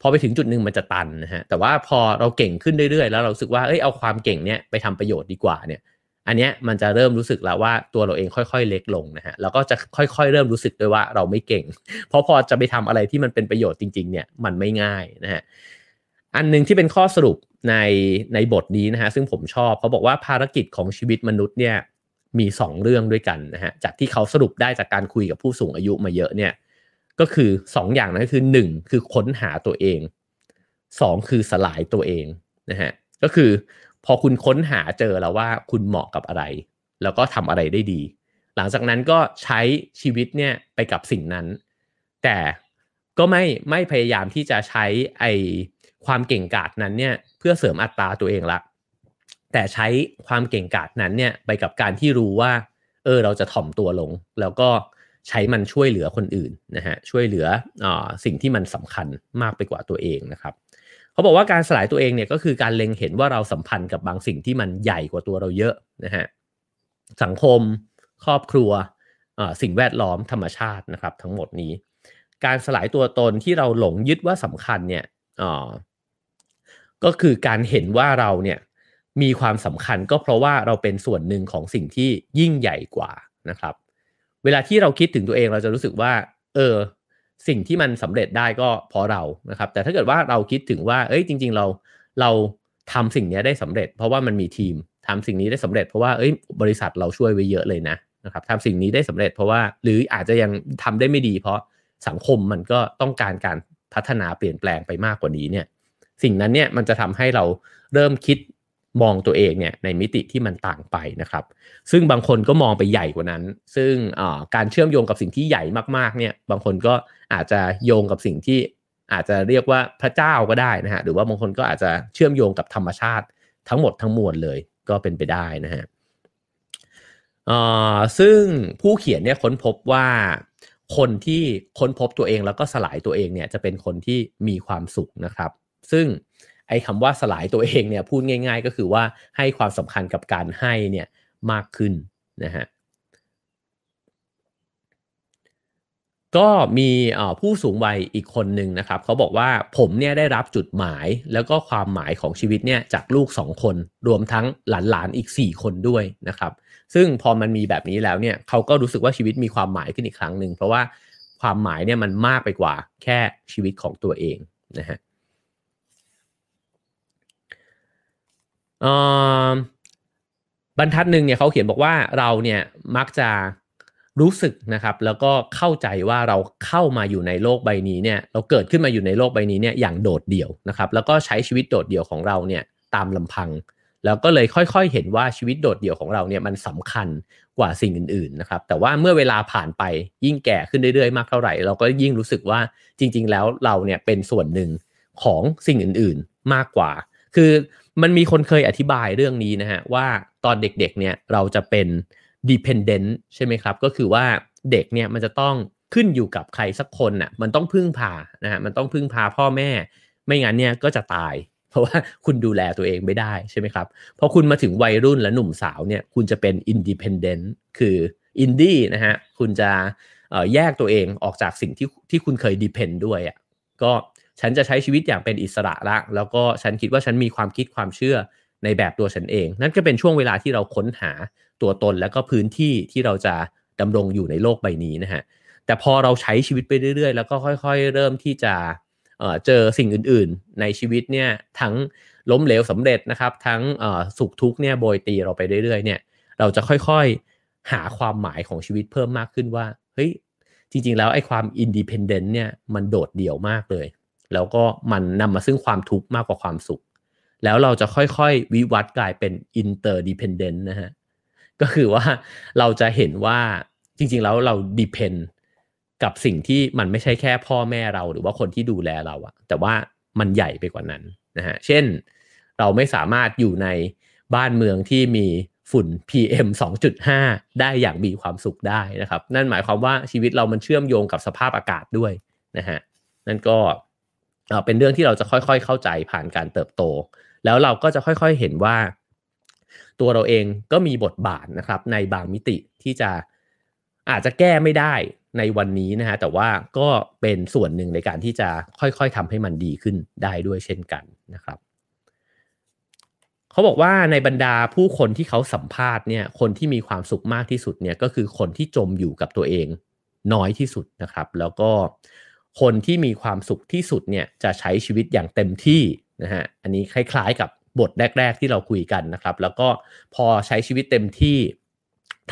พอไปถึงจุดหนึ่งมันจะตันนะฮะแต่ว่าพอเราเก่งขึ้นเรื่อยๆ แล้วเราสึกว่าเอ้ยเอาความเก่งเนี่ยไปทำประโยชน์ดีกว่าเนี่ย อันเนี้ยมันจะเริ่มรู้สึกแล้วว่าตัวเราเองค่อยๆ เล็กลงนะฮะแล้วก็จะค่อยๆ เริ่มรู้สึกด้วยว่าเราไม่เก่ง เพราะพอจะไปทำอะไรที่มันเป็นประโยชน์จริง ๆ เนี่ยมันไม่ง่ายนะฮะ อันนึงที่เป็นข้อสรุปในในบทนี้นะฮะซึ่งผมชอบเขาบอกว่าภารกิจของชีวิตมนุษย์เนี่ยมี 2 เรื่องด้วยกันนะฮะจากที่เขาสรุปได้จากการคุยกับผู้สูงอายุมาเยอะเนี่ยก็คือ 2 อย่างนั้นคือ 1 คือค้นหาตัวเอง 2 คือสลายตัวเองนะฮะก็คือพอคุณค้นหาเจอแล้วว่าคุณเหมาะกับอะไร แล้วก็ทำอะไรได้ดี หลังจากนั้นก็ใช้ชีวิตเนี่ยไปกับสิ่งนั้น แต่ ก็ไม่ไม่พยายามที่จะใช้ไอความเก่งกาจนั้นเนี่ยเพื่อเสริมอัตราตัวเองละ แต่ใช้ความเก่งกาจนั้นเนี่ยไปกับการที่รู้ว่า เออเราจะถ่อมตัวลง แล้วก็ใช้มันช่วยเหลือคนอื่นนะฮะช่วยเหลืออสิ่งที่มันสำคัญมากไปกว่าตัวเองนะครับเขาบอกว่าการสลายตัวเองเนี่ยก็คือการเล็งเห็นว่าเราสัมพันธ์กับบางสิ่งที่มันใหญ่กว่าตัวเราเยอะนะฮะสังคม ครอบครัวสิ่งแวดล้อมธรรมชาตินะครับ ทั้งหมดนี้ การสลายตัวตนที่เราหลงยึดว่าสำคัญเนี่ยก็คือการเห็นว่าเราเนี่ยมีความสำคัญก็เพราะว่าเราเป็นส่วนหนึ่งของสิ่งที่ยิ่งใหญ่กว่านะครับ เวลาที่เราคิดถึงตัวเองเราจะรู้สึกว่า เออ สิ่งที่มันสำเร็จได้ก็เพราะเรานะครับ แต่ถ้าเกิดว่าเราคิดถึงว่า เอ้ยจริง ๆ เราเราทำสิ่งนี้ได้สำเร็จ เพราะว่ามันมีทีมทำสิ่งนี้ได้สำเร็จเพราะว่าเอ้ยบริษัทเราช่วยไว้เยอะเลยนะนะครับทำสิ่งนี้ได้สำเร็จเพราะว่าหรืออาจจะยังทำได้ไม่ดี เพราะ สังคมมันก็ต้องการการพัฒนาเปลี่ยนแปลงไปมากกว่านี้เนี่ยสิ่งนั้นเนี่ยมันจะทำให้เราเริ่มคิดมองตัวเองเนี่ยในมิติที่มันต่างไปนะครับ ซึ่งบางคนก็มองไปใหญ่กว่านั้น ซึ่งการเชื่อมโยงกับสิ่งที่ใหญ่มากๆเนี่ยบางคนก็อาจจะโยงกับสิ่งที่อาจจะเรียกว่าพระเจ้าก็ได้นะฮะหรือว่าบางคนก็อาจจะเชื่อมโยงกับธรรมชาติทั้งหมดทั้งมวลเลยก็เป็นไปได้นะฮะซึ่งผู้เขียนเนี่ยค้นพบว่า คนที่ค้นพบตัวเองแล้วก็สลายตัวเองเนี่ยจะเป็นคนที่มีความสุขนะครับ ซึ่งไอ้คำว่าสลายตัวเองเนี่ยพูดง่าย ๆ ก็คือว่าให้ความสำคัญกับการให้เนี่ยมากขึ้นนะฮะ ก็มีผู้สูงวัยอีกคนหนึ่งนะครับเขาบอกว่าผมเนี่ยได้รับจุดหมายแล้วก็ความหมายของชีวิตเนี่ยจากลูก 2 คน รวมทั้งหลานๆอีก 4 คนด้วยนะครับซึ่งพอมันมีแบบนี้แล้วเนี่ยเขาก็รู้สึกว่าชีวิตมีความหมายขึ้นอีกครั้งหนึ่งเพราะว่าความหมายเนี่ยมันมากไปกว่าแค่ชีวิตของตัวเองนะฮะบรรทัดหนึ่งเนี่ยเขาเขียนบอกว่าเราเนี่ยมักจะ รู้สึกนะครับ แล้วก็เข้าใจว่าเราเข้ามาอยู่ในโลกใบนี้เนี่ย เราเกิดขึ้นมาอยู่ในโลกใบนี้เนี่ยอย่างโดดเดี่ยวนะครับ แล้วก็ใช้ชีวิตโดดเดี่ยวของเราเนี่ยตามลำพัง แล้วก็เลยค่อยๆเห็นว่าชีวิตโดดเดี่ยวของเราเนี่ยมันสำคัญกว่าสิ่งอื่นๆนะครับ แต่ว่าเมื่อเวลาผ่านไปยิ่งแก่ขึ้นเรื่อยๆมากเท่าไหร่ เราก็ยิ่งรู้สึกว่าจริง ๆ แล้วเราเนี่ยเป็นส่วนหนึ่งของสิ่งอื่นๆมากกว่า คือมันมีคนเคยอธิบายเรื่องนี้นะฮะว่าตอนเด็กๆเนี่ยเราจะเป็น dependent ใช่ไหมครับ ก็คือว่าเด็กเนี่ยมันจะต้องขึ้นอยู่กับใครสักคนน่ะมันต้องพึ่งพานะฮะมันต้องพึ่งพาพ่อแม่ ไม่งั้นเนี่ยก็จะตาย เพราะว่าคุณดูแลตัวเองไม่ได้ใช่ไหมครับพอคุณมาถึงวัยรุ่นและหนุ่มสาวเนี่ยคุณจะเป็น independent คืออินดี้นะฮะคุณจะแยกตัวเองออกจากสิ่งที่ที่คุณเคย depend ด้วยอะก็ฉันจะใช้ชีวิตอย่างเป็นอิสระละแล้วก็ฉันคิดว่าฉันมีความคิดความเชื่อ ในแบบตัวฉันเอง นั่นก็เป็นช่วงเวลาที่เราค้นหาตัวตนแล้วก็พื้นที่ที่เราจะดำรงอยู่ในโลกใบนี้นะฮะแต่พอเราใช้ชีวิตไปเรื่อยๆ แล้วก็ค่อยๆ เริ่มที่จะเจอสิ่งอื่นๆ ในชีวิตเนี่ยทั้งล้มเหลวสำเร็จนะครับ ทั้งสุขทุกข์เนี่ยโบยตีเราไปเรื่อยๆเนี่ยเราจะค่อยๆหาความหมายของชีวิตเพิ่มมากขึ้นว่าเฮ้ยจริงๆ แล้วไอ้ความ independent เนี่ยมันโดดเดี่ยวมากเลย แล้วก็มันนำมาซึ่งความทุกข์มากกว่าความสุข แล้วเราจะค่อยๆ วิวัฒน์กลายเป็น interdependent นะฮะก็คือว่าเราจะเห็นว่าจริงๆแล้วเราดิพเอนกับสิ่งที่มันไม่ใช่แค่พ่อแม่เราหรือว่าคนที่ดูแลเราอะแต่ว่ามันใหญ่ไปกว่านั้นนะฮะเช่นเราไม่สามารถอยู่ในบ้านเมืองที่มีฝุ่น PM 2.5 ได้อย่างมีความสุขได้นะครับ นั่นหมายความว่าชีวิตเรามันเชื่อมโยงกับสภาพอากาศด้วยนะฮะนั่นก็เป็นเรื่องที่เราจะค่อยๆเข้าใจผ่านการเติบโต แล้วเราก็จะค่อยๆเห็นว่า ตัวเราเองก็มีบทบาทนะครับ ในบางมิติที่จะอาจจะแก้ไม่ได้ในวันนี้นะฮะแต่ว่าก็เป็นส่วนหนึ่งในการที่จะค่อยๆทำให้มันดีขึ้นได้ด้วยเช่นกันนะครับเขาบอกว่าในบรรดาผู้คนที่เขาสัมภาษณ์เนี่ยคนที่มีความสุขมากที่สุดเนี่ยก็คือคนที่จมอยู่กับตัวเองน้อยที่สุดนะครับ แล้วก็คนที่มีความสุขที่สุดเนี่ยจะใช้ชีวิตอย่างเต็มที่ นะฮะอันนี้คล้ายๆกับบทแรก ๆ ที่เราคุยกันนะครับ แล้วก็พอใช้ชีวิตเต็มที่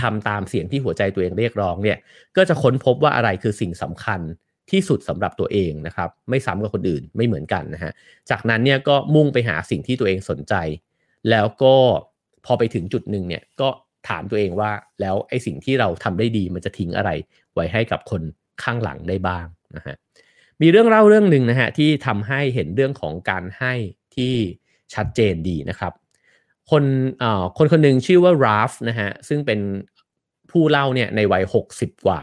ทำตามเสียงที่หัวใจตัวเองเรียกร้องเนี่ยก็จะค้นพบว่าอะไรคือสิ่งสำคัญที่สุดสำหรับตัวเองนะครับ ไม่ซ้ำกับคนอื่นไม่เหมือนกันนะฮะจากนั้นเนี่ยก็มุ่งไปหาสิ่งที่ตัวเองสนใจ แล้วก็พอไปถึงจุดหนึ่งเนี่ยก็ถามตัวเองว่าแล้วไอ้สิ่งที่เราทำได้ดีมันจะทิ้งอะไรไว้ให้กับคนข้างหลังได้บ้างนะฮะ มีเรื่องเล่าเรื่องหนึ่งนะฮะที่ทำให้เห็นเรื่องของการให้ที่ชัดเจนดีนะครับคนเอ่อคนคนหนึ่งชื่อว่าราฟนะฮะซึ่งเป็นผู้เล่าเนี่ยในวัย 60 กว่า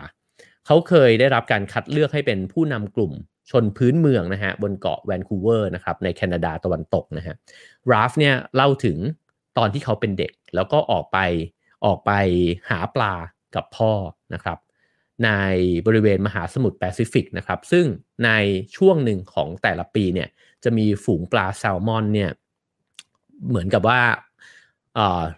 เขาเคยได้รับการคัดเลือกให้เป็นผู้นำกลุ่มชนพื้นเมืองนะฮะบนเกาะแวนคูเวอร์นะครับในแคนาดาตะวันตกนะฮะราฟเนี่ยเล่าถึงตอนที่เขาเป็นเด็ก แล้วก็ออกไปออกไปหาปลากับพ่อนะครับ ในบริเวณมหาสมุทรแปซิฟิกนะครับซึ่งในช่วงหนึ่งของแต่ละปีเนี่ยจะมีฝูงปลาแซลมอนเนี่ยเหมือนกับว่า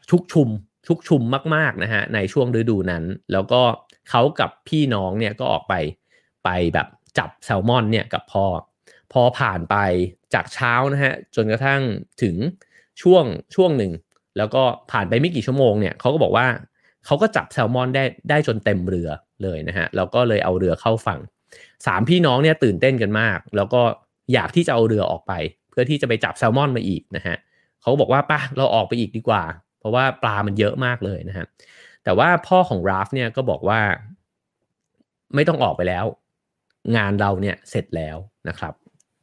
ชุกชุมชุกชุมมากๆนะฮะในช่วงฤดูนั้น แล้วก็เขากับพี่น้องเนี่ยก็ออกไปไปแบบจับแซลมอนเนี่ยกับพ่อพอผ่านไปจากเช้านะฮะจนกระทั่งถึงช่วงช่วงหนึ่ง แล้วก็ผ่านไปไม่กี่ชั่วโมงเนี่ยเขาก็บอกว่าเขาก็จับแซลมอนได้ได้จนเต็มเรือ เลยนะฮะแล้วก็เลยเอาเรือเข้าฝั่งสามพี่น้องเนี่ยตื่นเต้นกันมาก แล้วก็อยากที่จะเอาเรือออกไป เพื่อที่จะไปจับแซลมอนมาอีกนะฮะเขาบอกว่าป่ะเราออกไปอีกดีกว่า เพราะว่าปลามันเยอะมากเลยนะฮะแต่ว่าพ่อของราฟเนี่ยก็บอกว่า ไม่ต้องออกไปแล้ว งานเราเนี่ยเสร็จแล้วนะครับ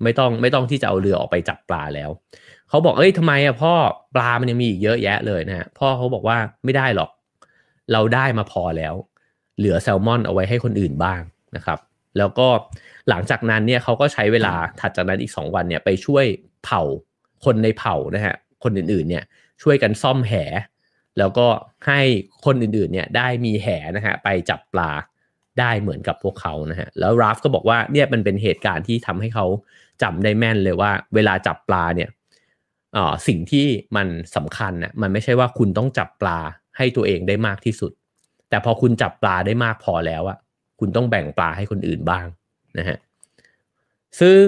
ไม่ต้องไม่ต้องที่จะเอาเรือออกไปจับปลาแล้วเขาบอกเอ้ยทำไมอะพ่อปลามันยังมีอีกเยอะแยะเลยนะฮะพ่อเขาบอกว่าไม่ได้หรอก เราได้มาพอแล้ว เหลือแซลมอนเอาไว้ให้คนอื่นบ้างนะครับ แล้วก็หลังจากนั้นเนี่ยเขาก็ใช้เวลาถัดจากนั้นอีก 2 วันเนี่ยไปช่วยเผาคนในเผ่านะฮะคนอื่นๆเนี่ยช่วยกันซ่อมแห แล้วก็ให้คนอื่นๆเนี่ยได้มีแหนะฮะไปจับปลาได้เหมือนกับพวกเขานะฮะแล้วราฟก็บอกว่าเนี่ยมันเป็นเหตุการณ์ที่ทำให้เขาจำได้แม่นเลยว่า เวลาจับปลาเนี่ยออสิ่งที่มันสำคัญนะมันไม่ใช่ว่าคุณต้องจับปลาให้ตัวเองได้มากที่สุด แต่พอคุณจับปลาได้มากพอแล้วอะคุณต้องแบ่งปลาให้คนอื่นบ้างนะฮะซึ่ง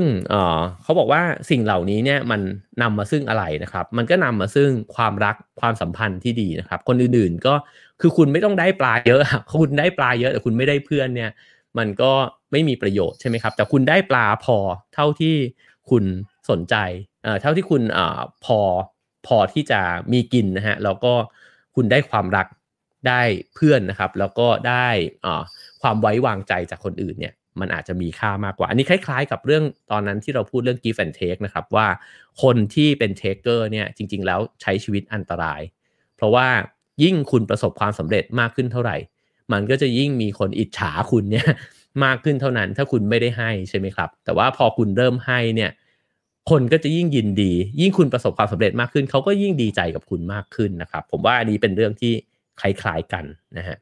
เขาบอกว่าสิ่งเหล่านี้เนี่ยมันนำมาซึ่งอะไรนะครับ มันก็นำมาซึ่งความรักความสัมพันธ์ที่ดีนะครับ คนอื่นๆก็คือคุณไม่ต้องได้ปลาเยอะคุณได้ปลาเยอะแต่คุณไม่ได้เพื่อนเนี่ย มันก็ไม่มีประโยชน์ใช่ไหมครับ แต่คุณได้ปลาพอเท่าที่คุณสนใจเท่าที่คุณอพอพอที่จะมีกินนะฮะแล้วก็คุณได้ความรัก ได้เพื่อนนะครับ แล้วก็ได้ความไว้วางใจจากคนอื่นเนี่ยมันอาจจะมีค่ามากกว่า อันนี้คล้ายๆ กับเรื่องตอนนั้นที่เราพูดเรื่อง give and take นะครับว่าคนที่เป็น taker เนี่ยจริง ๆ แล้วใช้ชีวิตอันตราย เพราะว่ายิ่งคุณประสบความสำเร็จมากขึ้นเท่าไหร่ มันก็จะยิ่งมีคนอิจฉาคุณเนี่ยมากขึ้นเท่านั้น ถ้าคุณไม่ได้ให้ใช่ไหมครับ แต่ว่าพอคุณเริ่มให้เนี่ยคนก็จะยิ่งยินดี ยิ่งคุณประสบความสำเร็จมากขึ้น เขาก็ยิ่งดีใจกับคุณมากขึ้นนะครับ ผมว่าอันนี้เป็นเรื่องที่ คล้ายๆกันนะฮะ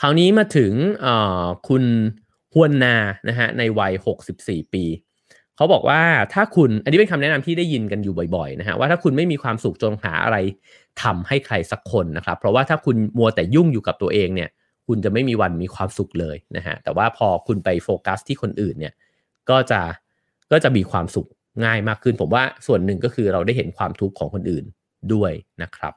คราวนี้มาถึงคุณฮวนนานะฮะในวัย 64 ปีเขาบอกว่าถ้าคุณอันนี้เป็นคำแนะนำที่ได้ยินกันอยู่บ่อยๆนะฮะว่าถ้าคุณไม่มีความสุขจงหาอะไรทำให้ใครสักคนนะครับ เพราะว่าถ้าคุณมัวแต่ยุ่งอยู่กับตัวเองเนี่ย คุณจะไม่มีวันมีความสุขเลยนะฮะแต่ว่าพอคุณไปโฟกัสที่คนอื่นเนี่ยก็จะก็จะมีความสุขง่ายมากขึ้น ผมว่าส่วนหนึ่งก็คือเราได้เห็นความทุกข์ของคนอื่นด้วยนะครับ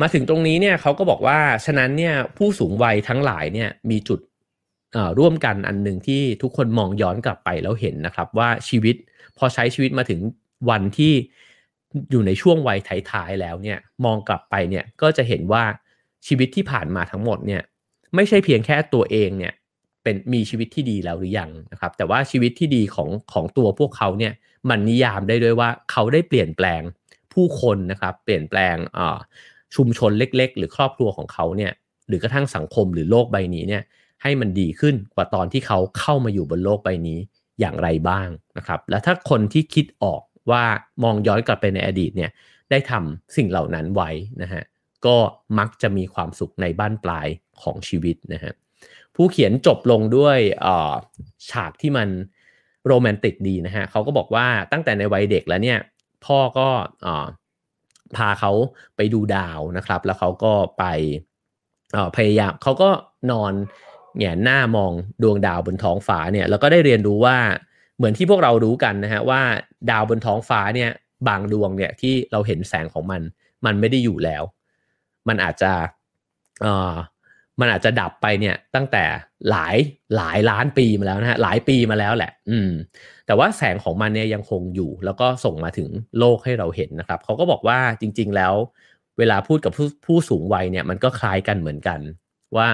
มาถึงตรงนี้เนี่ยเขาก็บอกว่าฉะนั้นเนี่ยผู้สูงวัยทั้งหลายเนี่ยมีจุดร่วมกันอันหนึ่งที่ทุกคนมองย้อนกลับไปแล้วเห็นนะครับ ว่าชีวิตพอใช้ชีวิตมาถึงวันที่อยู่ในช่วงวัยท้ายๆแล้วเนี่ยมองกลับไปเนี่ยก็จะเห็นว่าชีวิตที่ผ่านมาทั้งหมดเนี่ยไม่ใช่เพียงแค่ตัวเองเนี่ยเป็นมีชีวิตที่ดีแล้วหรือยังนะครับ แต่ว่าชีวิตที่ดีของของตัวพวกเขาเนี่ยมันนิยามได้ด้วยว่าเขาได้เปลี่ยนแปลง ผู้คนนะครับเปลี่ยนแปลงชุมชนเล็ก ๆ หรือครอบครัวของเขาเนี่ยหรือกระทั่งสังคมหรือโลกใบนี้เนี่ยให้มันดีขึ้นกว่าตอนที่เขาเข้ามาอยู่บนโลกใบนี้อย่างไรบ้างนะครับและถ้าคนที่คิดออกว่ามองย้อนกลับไปในอดีตเนี่ยได้ทำสิ่งเหล่านั้นไว้นะฮะก็มักจะมีความสุขในบ้านปลายของชีวิตนะฮะผู้เขียนจบลงด้วยฉากที่มันโรแมนติกดีนะฮะเขาก็บอกว่าตั้งแต่ในวัยเด็กแล้วเนี่ย พ่อก็พาเขาไปดูดาวนะครับ แล้วเขาก็ไปพยายามเขาก็นอนแงนหน้ามองดวงดาวบนท้องฟ้าเนี่ยแล้วก็ได้เรียนรู้ว่าเหมือนที่พวกเรารู้กันนะฮะว่าดาวบนท้องฟ้าเนี่ยบางดวงเนี่ยที่เราเห็นแสงของมัน มันไม่ได้อยู่แล้ว มันอาจจะ มันอาจจะดับไปเนี่ยตั้งแต่หลายหลายล้านปีมาแล้วนะฮะหลายปีมาแล้วแหละ อืม แต่ว่าแสงของมันเนี่ยยังคงอยู่ แล้วก็ส่งมาถึงโลกให้เราเห็นนะครับเขาก็บอกว่าจริง ๆ แล้ว เวลาพูดกับผู้ผู้สูงวัยเนี่ยมันก็คล้ายกันเหมือนกัน ว่า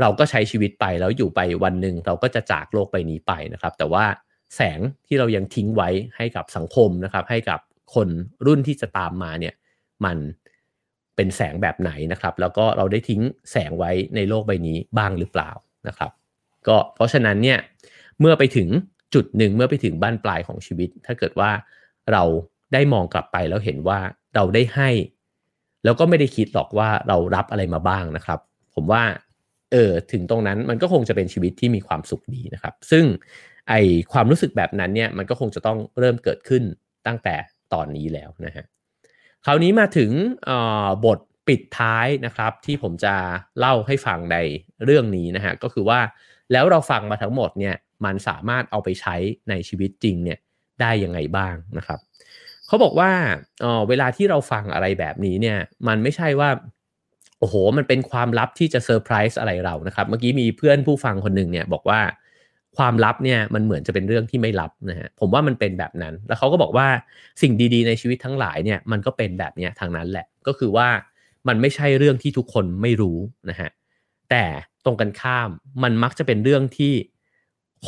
เราก็ใช้ชีวิตไปแล้วอยู่ไปวันหนึ่งเราก็จะจากโลกไปนี้ไปนะครับ แต่ว่าแสงที่เรายังทิ้งไว้ให้กับสังคมนะครับ ให้กับคนรุ่นที่จะตามมาเนี่ย มัน เป็นแสงแบบไหนนะครับ แล้วก็เราได้ทิ้งแสงไว้ในโลกใบนี้บ้างหรือเปล่านะครับ ก็เพราะฉะนั้นเนี่ยเมื่อไปถึงจุดหนึ่งเมื่อไปถึงบ้านปลายของชีวิต ถ้าเกิดว่าเราได้มองกลับไปแล้วเห็นว่าเราได้ให้ แล้วก็ไม่ได้คิดหรอกว่าเรารับอะไรมาบ้างนะครับ ผมว่าเออถึงตรงนั้นมันก็คงจะเป็นชีวิตที่มีความสุขดีนะครับ ซึ่งไอความรู้สึกแบบนั้นเนี่ยมันก็คงจะต้องเริ่มเกิดขึ้นตั้งแต่ตอนนี้แล้วนะฮะ ราวนี้มาถึงบทปิดท้ายนะครับ ที่ผมจะเล่าให้ฟังในเรื่องนี้นะฮะก็คือว่าแล้วเราฟังมาทั้งหมดเนี่ยมันสามารถเอาไปใช้ในชีวิตจริงเนี่ยได้ยังไงบ้างนะครับเขาบอกว่าเเวลาที่เราฟังอะไรแบบนี้เนี่ยมันไม่ใช่ว่าโอ้โห มันเป็นความลับที่จะเซอร์ไพรส์อะไรเรานะครับ เมื่อกี้มีเพื่อนผู้ฟังคนหนึ่งเนี่ยบอกว่า ความลับเนี่ยมันเหมือนจะเป็นเรื่องที่ไม่ลับนะฮะผมว่ามันเป็นแบบนั้น แล้วเขาก็บอกว่าสิ่งดีๆ ในชีวิตทั้งหลายเนี่ยมันก็เป็นแบบนี้ทางนั้นแหละ ก็คือว่ามันไม่ใช่เรื่องที่ทุกคนไม่รู้นะฮะแต่ตรงกันข้ามมันมักจะเป็นเรื่องที่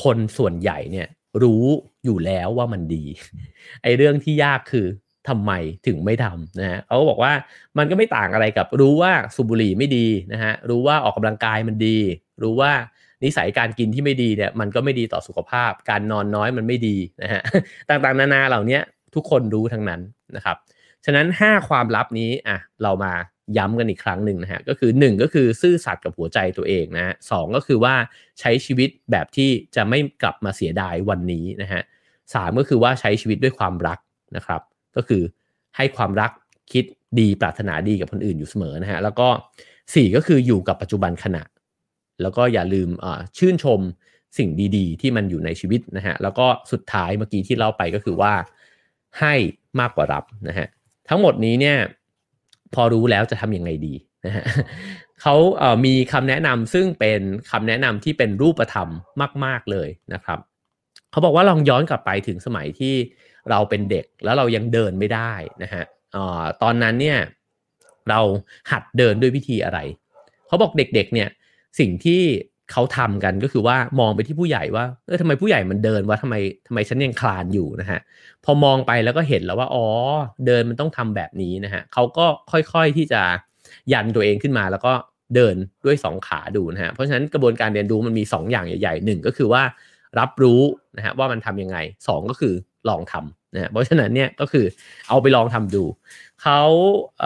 คนส่วนใหญ่เนี่ยรู้อยู่แล้วว่ามันดี ไอ้เรื่องที่ยากคือทำไมถึงไม่ทำนะฮะเขาก็บอกว่ามันก็ไม่ต่างอะไรกับรู้ว่าสูบบุหรี่ไม่ดีนะฮะรู้ว่าออกกำลังกายมันดี รู้ว่า นิสัยการกินที่ไม่ดีเนี่ยมันก็ไม่ดีต่อสุขภาพ การนอนน้อยมันไม่ดีนะฮะต่างๆ นานาเหล่านี้ทุกคนรู้ทั้งนั้นนะครับฉะนั้น 5 ความลับนี้อะเรามาย้ำกันอีกครั้งหนึ่งนะฮะก็คือ 1 ก็คือซื่อสัตย์กับหัวใจตัวเองนะฮะสก็คือว่าใช้ชีวิตแบบที่จะไม่กลับมาเสียดายวันนี้นะฮะสก็คือว่าใช้ชีวิตด้วยความรักนะครับ ก็คือให้ความรักคิดดีปรารถนาดีกับคนอื่นอยู่เสมอนะฮะแล้วก็ 4 ก็คืออยู่กับปัจจุบันขณะ แล้วก็อย่าลืมชื่นชมสิ่งดีๆ ที่มันอยู่ในชีวิตนะฮะแล้วก็สุดท้ายเมื่อกี้ที่เล่าไปก็คือว่าให้มากกว่ารับนะฮะทั้งหมดนี้เนี่ยพอรู้แล้วจะทำยังไงดีนะฮะเขาเมีคำแนะนำซึ่งเป็นคำแนะนำที่เป็นรูปธรรมมาก ๆเลยนะครับเขาบอกว่าลองย้อนกลับไปถึงสมัยที่เราเป็นเด็กแล้วเรายังเดินไม่ได้นะฮะอตอนนั้นเนี่ยเราหัดเดินด้วยวิธีอะไร เขาบอกเด็กๆเนี่ย สิ่งที่เขาทำกันก็คือว่ามองไปที่ผู้ใหญ่ว่าเออทำไมผู้ใหญ่มันเดินวะทำไมทำไมฉันยังคลานอยู่นะฮะพอมองไปแล้วก็เห็นแล้วว่าอ๋อเดินมันต้องทำแบบนี้นะฮะเขาก็ค่อยๆที่จะยันตัวเองขึ้นมาแล้วก็เดินด้วยสองขาดูนะฮะเพราะฉะนั้นกระบวนการเรียนรู้มันมี 2 อย่างใหญ่ๆหนึ่งก็คือว่ารับรู้นะฮะว่ามันทํำยังไง 2 ก็คือลองทำนะเพราะฉะนั้นเนี่ยก็คือเอาไปลองทำดูเขาเ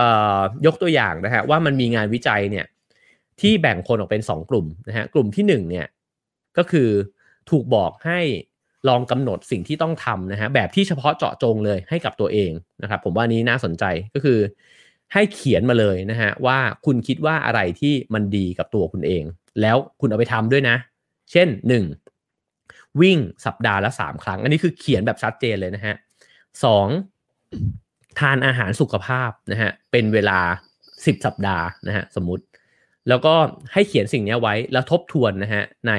ยกตัวอย่างนะฮะว่ามันมีงานวิจัยเนี่ย ที่แบ่งคนออกเป็น 2 กลุ่มนะฮะกลุ่มที่1เนี่ยก็คือถูกบอกให้ลองกำหนดสิ่งที่ต้องทำนะฮะแบบที่เฉพาะเจาะจงเลยให้กับตัวเองนะครับผมว่านี้น่าสนใจก็คือให้เขียนมาเลยนะฮะว่าคุณคิดว่าอะไรที่มันดีกับตัวคุณเอง แล้วคุณเอาไปทำด้วยนะ เช่น 1. วิ่งสัปดาห์ละสามครั้ง อันนี้คือเขียนแบบชัดเจนเลยนะฮะสองทานอาหารสุขภาพนะฮะเป็นเวลาสิบสัปดาห์นะฮะสมมติ แล้วก็ให้เขียนสิ่งนี้ไว้แล้วทบทวนนะฮะใน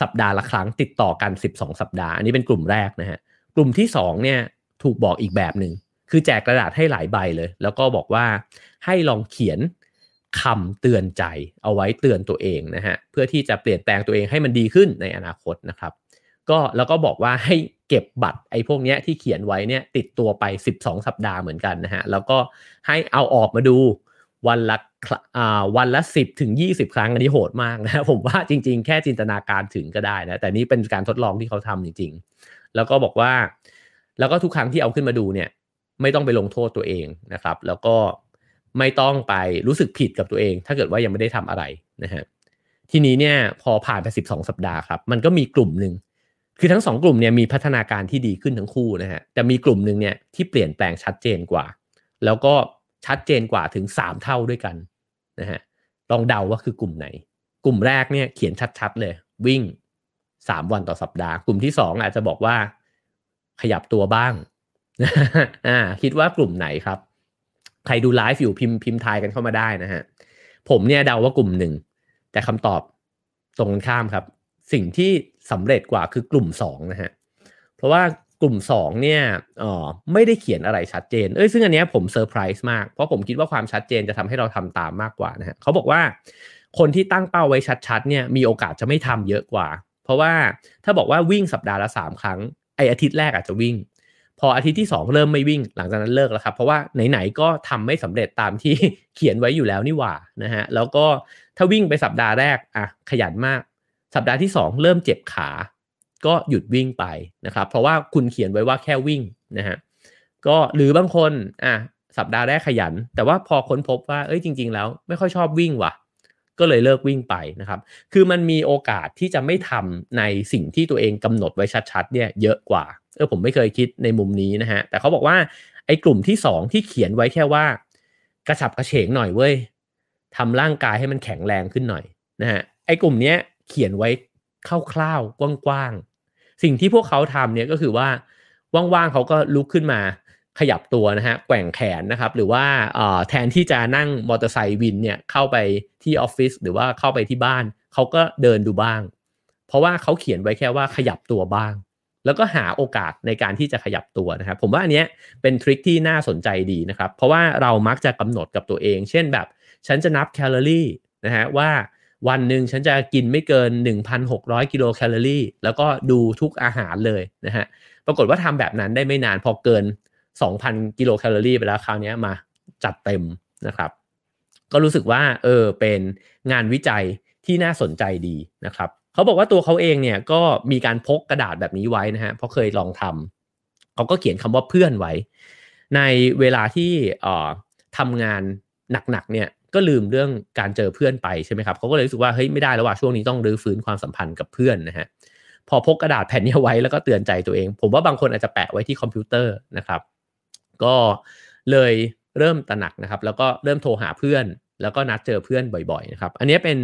สัปดาห์ละครั้งติดต่อกัน 12 สัปดาห์ อันนี้เป็นกลุ่มแรกนะฮะกลุ่มที่2เนี่ยถูกบอกอีกแบบหนึ่งคือแจกกระดาษให้หลายใบเลย แล้วก็บอกว่าให้ลองเขียนคำเตือนใจเอาไว้เตือนตัวเองนะฮะเพื่อที่จะเปลี่ยนแปลงตัวเองให้มันดีขึ้นในอนาคตนะครับก็แล้วก็บอกว่าให้เก็บบัตรไอ้พวกเนี้ยที่เขียนไว้เนี่ยติดตัวไป 12 สัปดาห์เหมือนกันนะฮะแล้วก็ให้เอาออกมาดู วันละวันละ 10ถึง20 ครั้งอันนี้โหดมากนะผมว่าจริง ๆ แค่จินตนาการถึงก็ได้นะแต่นี่เป็นการทดลองที่เขาทำจริง ๆ แล้วก็บอกว่า แล้วก็ทุกครั้งที่เอาขึ้นมาดูเนี่ย ไม่ต้องไปลงโทษตัวเองนะครับ แล้วก็ไม่ต้องไปรู้สึกผิดกับตัวเอง ถ้าเกิดว่ายังไม่ได้ทำอะไรนะฮะทีนี้เนี่ยพอผ่านไป 12 สัปดาห์ครับ มันก็มีกลุ่มหนึ่งคือทั้งสองกลุ่มเนี่ยมีพัฒนาการที่ดีขึ้นทั้งคู่นะฮะแต่มีกลุ่มหนึ่งเนี่ยที่เปลี่ยนแปลงชัดเจนกว่า แล้วก็ ชัดเจนกว่าถึง 3 เท่าด้วยกันนะฮะลองเดาว่าคือกลุ่มไหน กลุ่มแรกเนี่ยเขียนชัดๆเลย วิ่ง 3 วันต่อสัปดาห์ กลุ่มที่ 2 อาจจะบอกว่าขยับตัวบ้างอ่าคิดว่ากลุ่มไหนครับ ใครดูไลฟ์อยู่พิมพ์พิมพ์ทายกันเข้ามาได้นะฮะผมเนี่ยเดาว่ากลุ่มหนึ่ง แต่คำตอบตรงกันข้ามครับ สิ่งที่สำเร็จกว่าคือกลุ่ม2นะฮะเพราะว่า กลุ่ม 2 เนี่ยอ๋อไม่ได้เขียนอะไรชัดเจน เอ้ยซึ่งอันเนี้ยผมเซอร์ไพรส์มาก เพราะผมคิดว่าความชัดเจนจะทำให้เราทำตามมากกว่านะฮะเขาบอกว่าคนที่ตั้งเป้าไว้ชัดๆเนี่ยมีโอกาสจะไม่ทำเยอะกว่า เพราะว่าถ้าบอกว่าวิ่งสัปดาห์ละ 3 ครั้งไออาทิตย์แรกอาจจะวิ่ง พออาทิตย์ที่ 2 เริ่มไม่วิ่ง หลังจากนั้นเลิกแล้วครับ เพราะว่าไหนๆก็ทำไม่สำเร็จตามที่เขียนไว้อยู่แล้วนี่หว่านะฮะแล้วก็ถ้าวิ่งไปสัปดาห์แรกอะขยันมาก สัปดาห์ที่ 2 เริ่มเจ็บขา ก็หยุดวิ่งไปนะครับ เพราะว่าคุณเขียนไว้ว่าแค่วิ่งนะฮะก็หรือบางคนอะสัปดาห์แรกขยัน แต่ว่าพอค้นพบว่าเอ้ยจริง ๆ แล้วไม่ค่อยชอบวิ่งว่ะ ก็เลยเลิกวิ่งไปนะครับ คือมันมีโอกาสที่จะไม่ทำในสิ่งที่ตัวเองกำหนดไว้ชัดๆเนี่ยเยอะกว่าเออผมไม่เคยคิดในมุมนี้นะฮะแต่เขาบอกว่าไอ้กลุ่มที่สองที่เขียนไว้แค่ว่า กระฉับกระเฉงหน่อยเว้ยทำร่างกายให้มันแข็งแรงขึ้นหน่อยนะฮะไอ้กลุ่มเนี้ยเขียนไว้คร่าวๆกว้างๆ สิ่งที่พวกเขาทำเนี่ยก็คือว่าว่างๆเขาก็ลุกขึ้นมาขยับตัวนะฮะแกว่งแขนนะครับ หรือว่าแทนที่จะนั่งมอเตอร์ไซค์วินเนี่ยเข้าไปที่ออฟฟิศหรือว่าเข้าไปที่บ้าน เขาก็เดินดูบ้าง เพราะว่าเขาเขียนไว้แค่ว่าขยับตัวบ้าง แล้วก็หาโอกาสในการที่จะขยับตัวนะครับ ผมว่าอันเนี้ยเป็น trick ที่น่าสนใจดีนะครับ เพราะว่าเรามักจะกำหนดกับตัวเอง เช่นแบบ ฉันจะนับแคลอรี่นะฮะว่า วันหนึ่งฉันจะกินไม่เกิน 1,600 กิโลแคลอรี่ แล้วก็ดูทุกอาหารเลยนะฮะ ปรากฏว่าทำแบบนั้นได้ไม่นานพอเกิน 2,000 กิโลแคลอรี่ไปแล้วคราวนี้มาจัดเต็มนะครับ ก็รู้สึกว่าเออเป็นงานวิจัยที่น่าสนใจดีนะครับ เขาบอกว่าตัวเขาเองเนี่ยก็มีการพกกระดาษแบบนี้ไว้นะฮะ เพราะเคยลองทำเขาก็เขียนคำว่าเพื่อนไว้ ในเวลาที่ออทำงานหนักๆเนี่ย ก็ลืมเรื่องการเจอเพื่อนไปใช่ไหมครับเขาก็เลยรู้สึกว่าเฮ้ยไม่ได้แล้วว่าช่วงนี้ต้องรื้อฟื้นความสัมพันธ์กับเพื่อนนะฮะพอพกกระดาษแผ่นนี้ไว้แล้วก็เตือนใจตัวเอง ผมว่าบางคนอาจจะแปะไว้ที่คอมพิวเตอร์นะครับ ก็เลยเริ่มตระหนักนะครับ แล้วก็เริ่มโทรหาเพื่อน แล้วก็นัดเจอเพื่อนบ่อยๆนะครับ อันนี้เป็น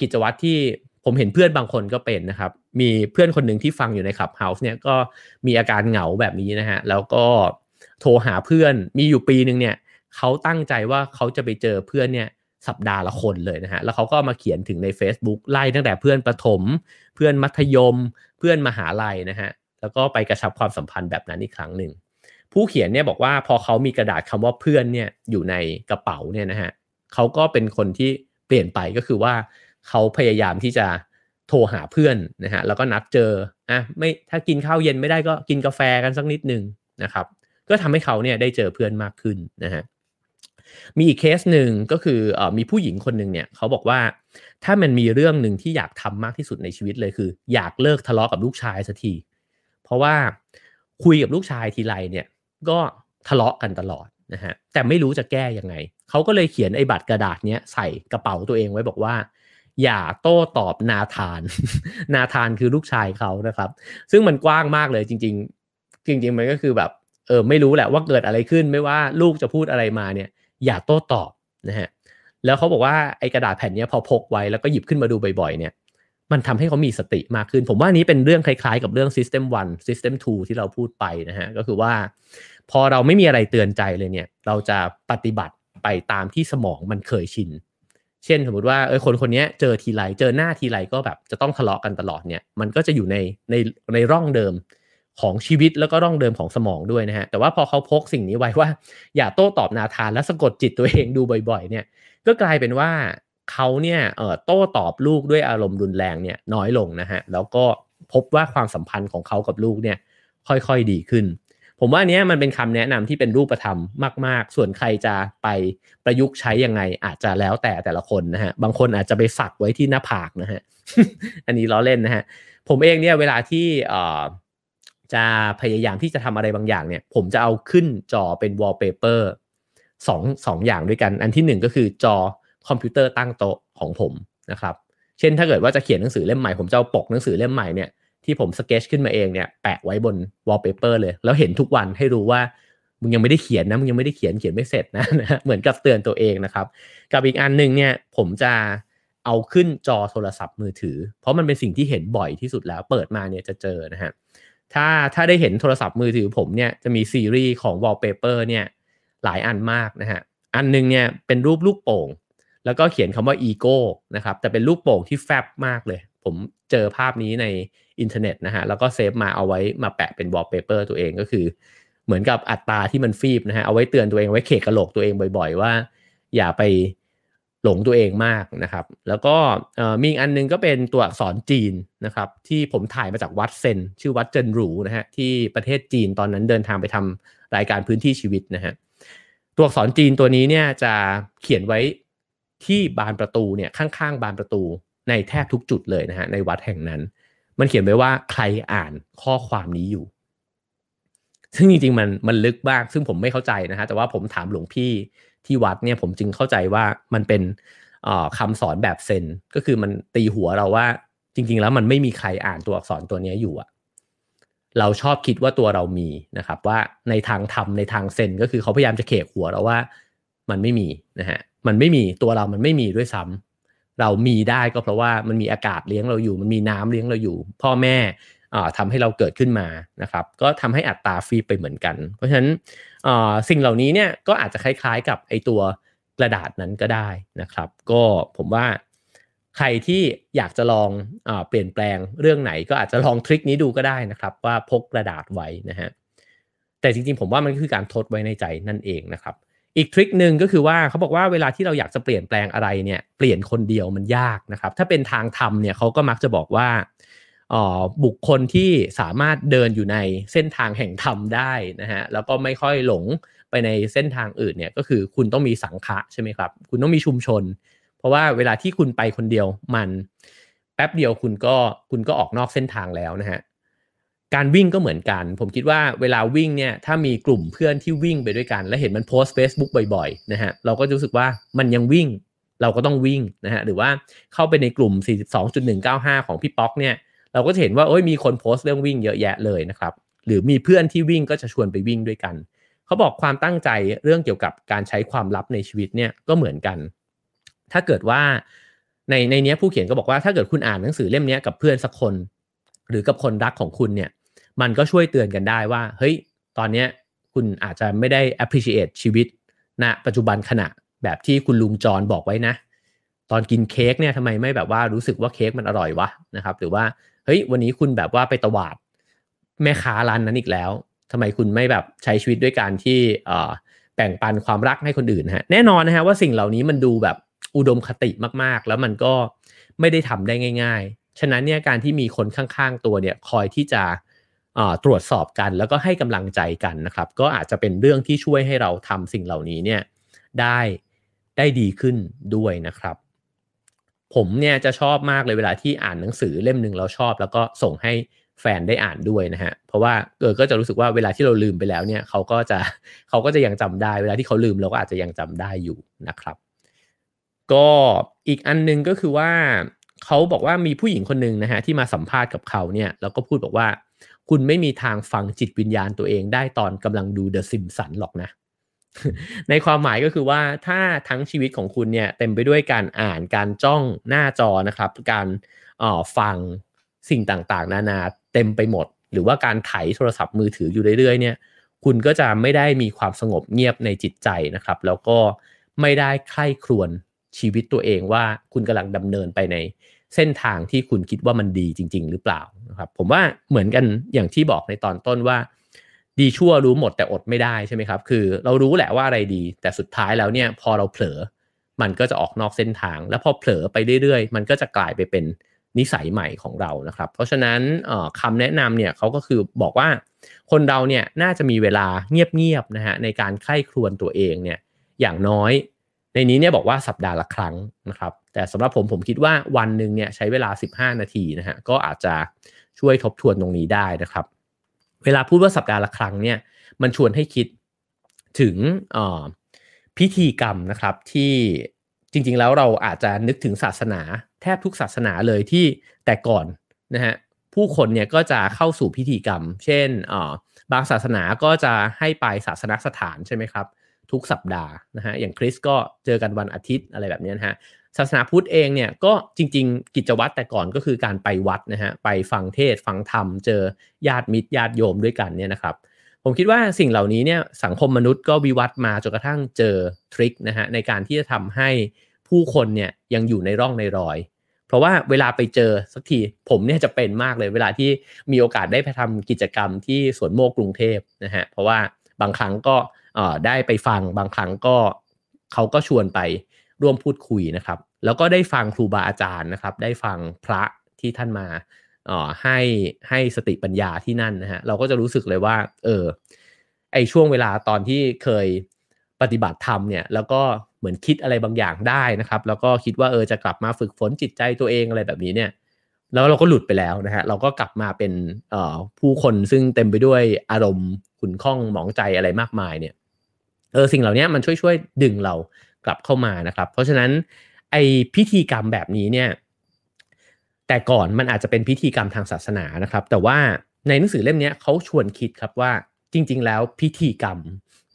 กิจวัตรที่ผมเห็นเพื่อนบางคนก็เป็นนะครับ มีเพื่อนคนหนึ่งที่ฟังอยู่ในคลับเฮาส์เนี่ยก็มีอาการเหงาแบบนี้นะฮะแล้วก็โทรหาเพื่อนมีอยู่ปีหนึ่งเนี่ย เขาตั้งใจว่าเขาจะไปเจอเพื่อนเนี่ยสัปดาห์ละคนเลยนะฮะ แล้วเขาก็มาเขียนถึงใน Facebook ไล่ตั้งแต่เพื่อนประถม เพื่อนมัธยม เพื่อนมหาลัยนะฮะ แล้วก็ไปกระชับความสัมพันธ์แบบนั้นอีกครั้งหนึ่ง ผู้เขียนเนี่ยบอกว่าพอเขามีกระดาษคำว่าเพื่อนเนี่ยอยู่ในกระเป๋าเนี่ยนะฮะเขาก็เป็นคนที่เปลี่ยนไปก็คือว่าเขาพยายามที่จะโทรหาเพื่อนนะฮะ แล้วก็นัดเจอ อะ ไม่ ถ้ากินข้าวเย็นไม่ได้ก็กินกาแฟกันสักนิดนึงนะครับ ก็ทำให้เขาเนี่ยได้เจอเพื่อนมากขึ้นนะฮะ มีอีกเคสหนึ่งก็คืออมีผู้หญิงคนหนึ่งเนี่ยเขาบอกว่าถ้ามันมีเรื่องหนึ่งที่อยากทำมากที่สุดในชีวิตเลยคือ อยากเลิกทะเลาะกับลูกชายสักที เพราะว่าคุยกับลูกชายทีไรเนี่ยก็ทะเลาะกันตลอดนะฮะแต่ไม่รู้จะแก้ยังไงเขาก็เลยเขียนไอ้บัตรกระดาษเนี้ยใส่กระเป๋าตัวเองไว้บอกว่า อย่าโต้ตอบนาธาน นาธานคือลูกชายเขานะครับ ซึ่งมันกว้างมากเลยจริง ๆ จริง ๆ มันก็คือแบบเออไม่รู้แหละว่าเกิดอะไรขึ้นไม่ว่าลูกจะพูดอะไรมาเนี่ย อย่าโต้ตอบนะฮะแล้วเขาบอกว่าไอ้กระดาษแผ่นนี้พอพกไว้แล้วก็หยิบขึ้นมาดูบ่อยๆเนี่ยมันทำให้เขามีสติมากขึ้น ผมว่านี้เป็นเรื่องคล้ายๆ กับเรื่อง System 1 System 2 ที่เราพูดไปนะฮะก็คือว่า พอเราไม่มีอะไรเตือนใจเลยเนี่ย เราจะปฏิบัติไปตามที่สมองมันเคยชิน เช่นสมมติว่าเออคนคนนี้เจอทีไรเจอหน้าทีไรก็แบบจะต้องทะเลาะกันตลอดเนี่ย มันก็จะอยู่ในในในร่องเดิม ของชีวิตแล้วก็ร่องเดิมของสมองด้วยนะฮะแต่ว่าพอเขาพกสิ่งนี้ไว้ว่า อย่าโต้ตอบนาทานและสะกดจิตตัวเองดูบ่อย ๆ เนี่ย ก็กลายเป็นว่าเขาเนี่ยเออโต้ตอบลูกด้วยอารมณ์รุนแรงเนี่ยน้อยลงนะฮะแล้วก็พบว่าความสัมพันธ์ของเขากับลูกเนี่ยค่อยๆดีขึ้น ผมว่านี้มันเป็นคำแนะนำที่เป็นรูปธรรมมาก ๆ ส่วนใครจะไปประยุกต์ใช้ยังไง อาจจะแล้วแต่แต่ละคนนะฮะบางคนอาจจะไปสักไว้ที่หน้าผากนะฮะอันนี้ล้อเล่นนะฮะผมเองเนี่ยเวลาที่ จะพยายามที่จะทำอะไรบางอย่างเนี่ย ผมจะเอาขึ้นจอเป็นวอลเปเปอร์สองสองอย่างด้วยกัน อันที่หนึ่งก็คือจอคอมพิวเตอร์ตั้งโต๊ะของผมนะครับ เช่นถ้าเกิดว่าจะเขียนหนังสือเล่มใหม่ ผมจะเอาปกหนังสือเล่มใหม่เนี่ยที่ผมสเกจขึ้นมาเองเนี่ยแปะไว้บนวอลเปเปอร์เลย แล้วเห็นทุกวันให้รู้ว่ามึงยังไม่ได้เขียนนะมึงยังไม่ได้เขียนเขียนไม่เสร็จนะนะเหมือนกับเตือนตัวเองนะครับ กับอีกอันหนึ่งเนี่ยผมจะเอาขึ้นจอโทรศัพท์มือถือ เพราะมันเป็นสิ่งที่เห็นบ่อยที่สุดแล้ว เปิดมาเนี่ยจะเจอนะฮะ ถ้าถ้าได้เห็นโทรศัพท์มือถือผมเนี่ยจะมีซีรีส์ของวอลเปเปอร์เนี่ยหลายอันมากนะฮะ อันนึงเนี่ยเป็นรูปลูกโป่ง แล้วก็เขียนคำว่าอีโก้นะครับ แต่เป็นลูกโป่งที่แฟบมากเลย ผมเจอภาพนี้ในอินเทอร์เน็ตนะฮะ แล้วก็ save มาเอาไว้มาแปะเป็นวอลเปเปอร์ตัวเองก็คือ เหมือนกับอัตตาที่มันฟีบนะฮะ เอาไว้เตือนตัวเองไว้เขกกระโหลกตัวเองบ่อย ๆ ว่า อย่าไป หลงตัวเองมากนะครับ แล้วก็มีอีกอันนึงก็เป็นตัวอักษรจีนนะครับ ที่ผมถ่ายมาจากวัดเซนชื่อวัดเจินหรูนะฮะที่ประเทศจีนตอนนั้นเดินทางไปทำรายการพื้นที่ชีวิตนะฮะตัวอักษรจีนตัวนี้เนี่ยจะเขียนไว้ที่บานประตูเนี่ยข้างๆ บานประตูในแทบทุกจุดเลยนะฮะในวัดแห่งนั้น มันเขียนไว้ว่าใครอ่านข้อความนี้อยู่ ซึ่งจริงๆมันมันลึกบ้างซึ่งผมไม่เข้าใจนะฮะแต่ว่าผมถามหลวงพี่ ที่วัดเนี่ยผมจึงเข้าใจว่ามันเป็นคำสอนแบบเซนก็คือมันตีหัวเราว่าจริง ๆ แล้วมันไม่มีใครอ่านตัวอักษรตัวนี้อยู่อะเราชอบคิดว่าตัวเรามีนะครับ ว่าในทางธรรมในทางเซนก็คือเขาพยายามจะเขกหัวเราว่ามันไม่มีนะฮะมันไม่มีตัวเรามันไม่มีด้วยซ้ำเรามีได้ก็เพราะว่ามันมีอากาศเลี้ยงเราอยู่ มันมีน้ำเลี้ยงเราอยู่ พ่อแม่ ทำให้เราเกิดขึ้นมานะครับ ก็ทำให้อัตราฟรีไปเหมือนกัน เพราะฉะนั้นสิ่งเหล่านี้เนี่ยก็อาจจะคล้ายๆกับไอตัวกระดาษนั้นก็ได้นะครับ ก็ผมว่าใครที่อยากจะลองอเปลี่ยนแปลงเรื่องไหนก็อาจจะลองทริคนี้ดูก็ได้นะครับ ว่าพกกระดาษไว้นะฮะแต่จริงๆผมว่ามันคือการทดไว้ในใจนั่นเองนะครับ อีกทริคหนึ่งก็คือว่าเขาบอกว่าเวลาที่เราอยากจะเปลี่ยนแปลงอะไรเนี่ยเปลี่ยนคนเดียวมันยากนะครับ ถ้าเป็นทางธรรมเนี่ยเขาก็มักจะบอกว่า บุคคลที่สามารถเดินอยู่ในเส้นทางแห่งธรรมได้นะฮะแล้วก็ไม่ค่อยหลงไปในเส้นทางอื่นเนี่ยก็คือคุณต้องมีสังฆะใช่ไหมครับ คุณต้องมีชุมชน เพราะว่าเวลาที่คุณไปคนเดียวมัน แป๊บเดียวคุณก็คุณก็ออกนอกเส้นทางแล้วนะฮะการวิ่งก็เหมือนกัน ผมคิดว่าเวลาวิ่งเนี่ยถ้ามีกลุ่มเพื่อนที่วิ่งไปด้วยกัน และเห็นมันโพสต์ Facebook บ่อยๆนะฮะเราก็รู้สึกว่ามันยังวิ่งเราก็ต้องวิ่งนะฮะหรือว่าเข้าไปในกลุ่ม 42.195 ของพี่ป๊อกเนี่ย เราก็จะเห็นว่าโอ้ยมีคนโพสต์เรื่องวิ่งเยอะแยะเลยนะครับ หรือมีเพื่อนที่วิ่งก็จะชวนไปวิ่งด้วยกัน เขาบอกความตั้งใจเรื่องเกี่ยวกับการใช้ความลับในชีวิตเนี่ยก็เหมือนกัน ถ้าเกิดว่าในในนี้ผู้เขียนก็บอกว่าถ้าเกิดคุณอ่านหนังสือเล่มนี้กับเพื่อนสักคน หรือกับคนรักของคุณเนี่ย มันก็ช่วยเตือนกันได้ว่า เฮ้ย ตอนเนี้ยคุณอาจจะไม่ได้ appreciate ชีวิตณนะปัจจุบันขณะแบบที่คุณลุงจรบอกไว้นะ ตอนกินเค้กเนี่ยทำไมไม่แบบว่ารู้สึกว่าเค้กมันอร่อยวะนะครับ หรือว่า เฮ้ยวันนี้คุณแบบว่าไปตวาดแม่ค้าร้านนั้นอีกแล้วทำไมคุณไม่แบบใช้ชีวิตด้วยการที่แบ่งปันความรักให้คนอื่นฮะแน่นอนนะฮะว่าสิ่งเหล่านี้มันดูแบบอุดมคติมากๆ แล้วมันก็ไม่ได้ทำได้ง่าย ๆ ฉะนั้นเนี่ยการที่มีคนข้างๆตัวเนี่ยคอยที่จะตรวจสอบกันแล้วก็ให้กำลังใจกันนะครับ ก็อาจจะเป็นเรื่องที่ช่วยให้เราทำสิ่งเหล่านี้เนี่ยได้ได้ดีขึ้นด้วยนะครับ ผมเนี่ยจะชอบมากเลยเวลาที่อ่านหนังสือเล่มหนึ่งเราชอบ แล้วก็ส่งให้แฟนได้อ่านด้วยนะฮะ เพราะว่าเออก็จะรู้สึกว่าเวลาที่เราลืมไปแล้วเนี่ยเขาก็จะเขาก็จะยังจำได้ เวลาที่เขาลืมเราก็อาจจะยังจำได้อยู่นะครับ ก็อีกอันนึงก็คือว่าเขาบอกว่ามีผู้หญิงคนหนึ่งนะฮะที่มาสัมภาษณ์กับเขาเนี่ยแล้วก็พูดบอกว่า คุณไม่มีทางฟังจิตวิญญาณตัวเองได้ตอนกำลังดูเดอะซิมสันหรอกนะ ในความหมายก็คือว่าถ้าทั้งชีวิตของคุณเนี่ยเต็มไปด้วยการอ่านการจ้องหน้าจอนะครับ การฟังสิ่งต่างๆ นานาเต็มไปหมด หรือว่าการไถโทรศัพท์มือถืออยู่เรื่อยๆเนี่ย คุณก็จะไม่ได้มีความสงบเงียบในจิตใจนะครับ แล้วก็ไม่ได้ใคร่ครวญชีวิตตัวเองว่าคุณกำลังดำเนินไปในเส้นทางที่คุณคิดว่ามันดีจริง ๆ หรือเปล่านะครับ ผมว่าเหมือนกันอย่างที่บอกในตอนต้นว่า ดีชั่วรู้หมดแต่อดไม่ได้ใช่ไหมครับ คือเรารู้แหละว่าอะไรดี แต่สุดท้ายแล้วเนี่ยพอเราเผลอมันก็จะออกนอกเส้นทาง แล้วพอเผลอไปเรื่อยๆ มันก็จะกลายไปเป็นนิสัยใหม่ของเรานะครับ เพราะฉะนั้นคำแนะนำเนี่ยเขาก็คือบอกว่าคนเราเนี่ยน่าจะมีเวลาเงียบๆนะฮะในการไข้ครวนตัวเองเนี่ยอย่างน้อย ในนี้เนี่ยบอกว่าสัปดาห์ละครั้งนะครับ แต่สำหรับผมผมคิดว่าวันหนึ่งเนี่ยใช้เวลา 15 นาทีนะฮะก็อาจจะช่วยทบทวนตรงนี้ได้นะครับ เวลาพูดว่าสัปดาห์ละครั้งเนี่ยมันชวนให้คิดถึงพิธีกรรมนะครับที่จริงๆแล้วเราอาจจะนึกถึงศาสนาแทบทุกศาสนาเลยที่แต่ก่อนนะฮะผู้คนเนี่ยก็จะเข้าสู่พิธีกรรม เช่นบางศาสนาก็จะให้ไปศาสนสถานใช่ไหมครับ ทุกสัปดาห์นะฮะอย่างคริสก็เจอกันวันอาทิตย์อะไรแบบนี้นะฮะ ศาสนาพุทธเองเนี่ยก็จริง ๆ กิจวัตรแต่ก่อนก็คือการไปวัดนะฮะไปฟังเทศฟังธรรมเจอญาติมิตรญาติโยมด้วยกันเนี่ยนะครับ ผมคิดว่าสิ่งเหล่านี้เนี่ยสังคมมนุษย์ก็วิวัฒน์มาจนกระทั่งเจอทริคนะฮะในการที่จะทำให้ผู้คนเนี่ยยังอยู่ในร่องในรอย เพราะว่าเวลาไปเจอสักทีผมเนี่ยจะเป็นมากเลย เวลาที่มีโอกาสได้ไปทำกิจกรรมที่สวนโมกกรุงเทพนะฮะเพราะว่าบางครั้งก็ได้ไปฟังบางครั้งก็เขาก็ชวนไป ร่วมพูดคุยนะครับ แล้วก็ได้ฟังครูบาอาจารย์นะครับ ได้ฟังพระที่ท่านมาให้ให้สติปัญญาที่นั่นนะฮะเราก็จะรู้สึกเลยว่า เออไอช่วงเวลาตอนที่เคยปฏิบัติธรรมเนี่ย แล้วก็เหมือนคิดอะไรบางอย่างได้นะครับ แล้วก็คิดว่าเออจะกลับมาฝึกฝนจิตใจตัวเองอะไรแบบนี้เนี่ย แล้วเราก็หลุดไปแล้วนะฮะเราก็กลับมาเป็นผู้คนซึ่งเต็มไปด้วยอารมณ์ขุนข้องหมองใจอะไรมากมายเนี่ยเออสิ่งเหล่านี้มันช่วยช่วยดึงเรา กลับเข้ามานะครับ เพราะฉะนั้นไอพิธีกรรมแบบนี้เนี่ยแต่ก่อนมันอาจจะเป็นพิธีกรรมทางศาสนานะครับ แต่ว่าในหนังสือเล่มนี้เขาชวนคิดครับว่าจริง ๆ แล้วพิธีกรรม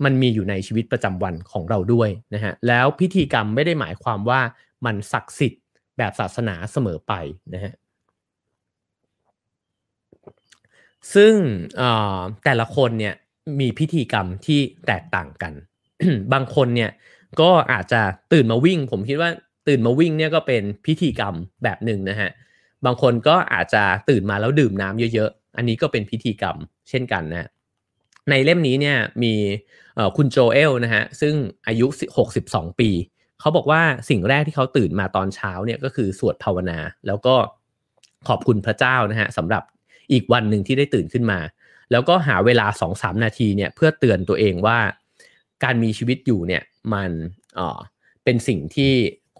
มันมีอยู่ในชีวิตประจำวันของเราด้วยนะฮะแล้วพิธีกรรมไม่ได้หมายความว่ามันศักดิ์สิทธิ์แบบศาสนาเสมอไปนะฮะซึ่งแต่ละคนเนี่ยมีพิธีกรรมที่แตกต่างกัน บางคนเนี่ย ก็อาจจะตื่นมาวิ่ง ผมคิดว่าตื่นมาวิ่งเนี่ยก็เป็นพิธีกรรมแบบหนึ่งนะฮะบางคนก็อาจจะตื่นมาแล้วดื่มน้ำเยอะๆ อันนี้ก็เป็นพิธีกรรมเช่นกันนะในเล่มนี้เนี่ยมีคุณโจเอลนะฮะซึ่งอายุ 62 ปี เขาบอกว่าสิ่งแรกที่เขาตื่นมาตอนเช้าเนี่ยก็คือสวดภาวนา แล้วก็ขอบคุณพระเจ้านะฮะสำหรับอีกวันหนึ่งที่ได้ตื่นขึ้นมา แล้วก็หาเวลา2มนาทีเนี่ยเพื่อเตือนตัวเองว่า การมีชีวิตอยู่เนี่ย มันเออเป็นสิ่งที่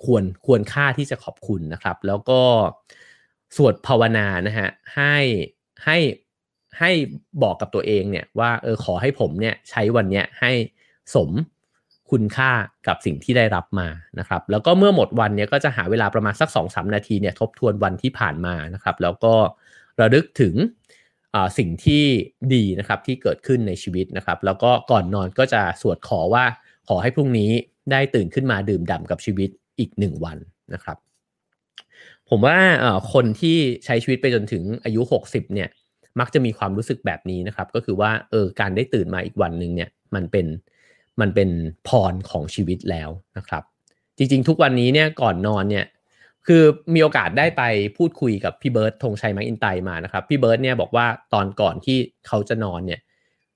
ควรควรค่าที่จะขอบคุณนะครับ แล้วก็สวดภาวนานะฮะให้ให้ให้บอกกับตัวเองเนี่ยว่าเออขอให้ผมเนี่ยใช้วันเนี้ยให้สมคุณค่ากับสิ่งที่ได้รับมานะครับ แล้วก็เมื่อหมดวันเนี่ยก็จะหาเวลาประมาณสัก2อสนาทีเนี่ยทบทวนวันที่ผ่านมานะครับ แล้วก็ระลึกถึงสิ่งที่ดีนะครับที่เกิดขึ้นในชีวิตนะครับ แล้วก็ก่อนนอนก็จะสวดขอว่า ขอให้พรุ่งนี้ได้ตื่นขึ้นมาดื่มด่ากับชีวิตอีกหนึ่งวันนะครับ ผมว่าคนที่ใช้ชีวิตไปจนถึงอายุ 60เนี่ยมักจะมีความรู้สึกแบบนี้นะครับ ก็คือว่าเออการได้ตื่นมาอีกวันหนึ่งเนี่ยมันเป็นมันเป็นพรของชีวิตแล้วนะครับ จริงๆ ทุกวันนี้เนี่ยก่อนนอนเนี่ยคือมีโอกาสได้ไปพูดคุยกับพี่เบิร์ตธงชัยมักอินไตมานะครับ พี่เบิร์ตเนี่ยบอกว่าตอนก่อนที่เขาจะนอนเนี่ย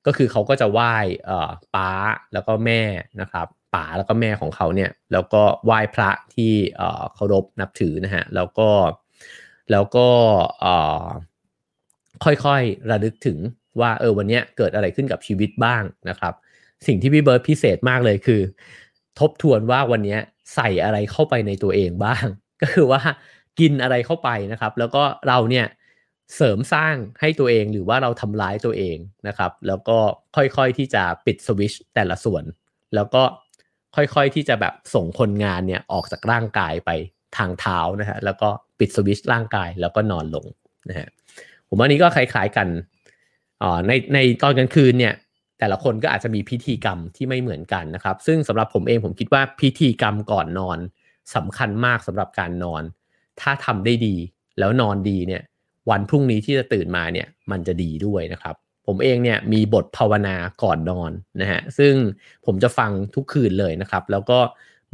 ก็คือเขาก็จะไหว้ป้าแล้วก็แม่นะครับป๋าแล้วก็แม่ของเขาเนี่ยแล้วก็ไหว้พระที่เคารพนับถือนะฮะแล้วก็แล้วก็ค่อยๆระลึกถึงว่าเออวันนี้เกิดอะไรขึ้นกับชีวิตบ้างนะครับ สิ่งที่พี่เบิร์ตพิเศษมากเลยคือ ทบทวนว่าวันนี้ใส่อะไรเข้าไปในตัวเองบ้าง ก็คือว่ากินอะไรเข้าไปนะครับ แล้วก็เราเนี่ย เสริมสร้างให้ตัวเองหรือว่าเราทำร้ายตัวเองนะครับ แล้วก็ค่อยๆที่จะปิดสวิชแต่ละส่วน แล้วก็ค่อยๆที่จะแบบส่งคนงานเนี่ยออกจากร่างกายไปทางเท้านะฮะแล้วก็ปิดสวิชร่างกายแล้วก็นอนลงนะฮะผมว่านี้ก็คล้ายๆกันอ๋อในในตอนกลางคืนเนี่ยแต่ละคนก็อาจจะมีพิธีกรรมที่ไม่เหมือนกันนะครับ ซึ่งสำหรับผมเองผมคิดว่าพิธีกรรมก่อนนอนสำคัญมากสำหรับการนอน ถ้าทำได้ดีแล้วนอนดีเนี่ย วันพรุ่งนี้ที่จะตื่นมาเนี่ยมันจะดีด้วยนะครับ ผมเองเนี่ยมีบทภาวนาก่อนนอนนะฮะซึ่งผมจะฟังทุกคืนเลยนะครับ แล้วก็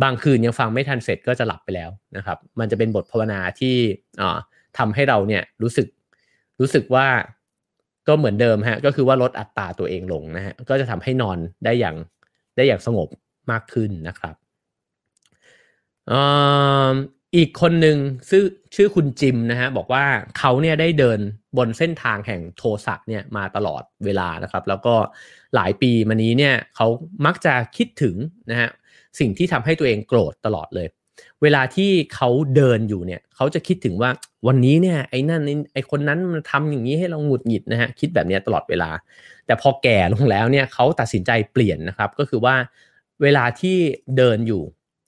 บางคืนยังฟังไม่ทันเสร็จก็จะหลับไปแล้วนะครับ มันจะเป็นบทภาวนาที่ทำให้เราเนี่ยรู้สึกรู้สึกว่าก็เหมือนเดิมฮะก็คือว่าลดอัตราตัวเองลงนะฮะก็จะทำให้นอนได้อย่างได้อย่างสงบมากขึ้นนะครับ อีกคนหนึ่งชื่อชื่อคุณจิมนะฮะบอกว่าเขาเนี่ยได้เดินบนเส้นทางแห่งโทสะเนี่ยมาตลอดเวลานะครับ แล้วก็หลายปีมานี้เนี่ยเขามักจะคิดถึงนะฮะสิ่งที่ทำให้ตัวเองโกรธตลอดเลย เวลาที่เขาเดินอยู่เนี่ยเขาจะคิดถึงว่าวันนี้เนี่ยไอ้นั่นไอ้คนนั้นมันทำอย่างนี้ให้เราหงุดหงิดนะฮะคิดแบบนี้ตลอดเวลา แต่พอแก่ลงแล้วเนี่ยเขาตัดสินใจเปลี่ยนนะครับ ก็คือว่าเวลาที่เดินอยู่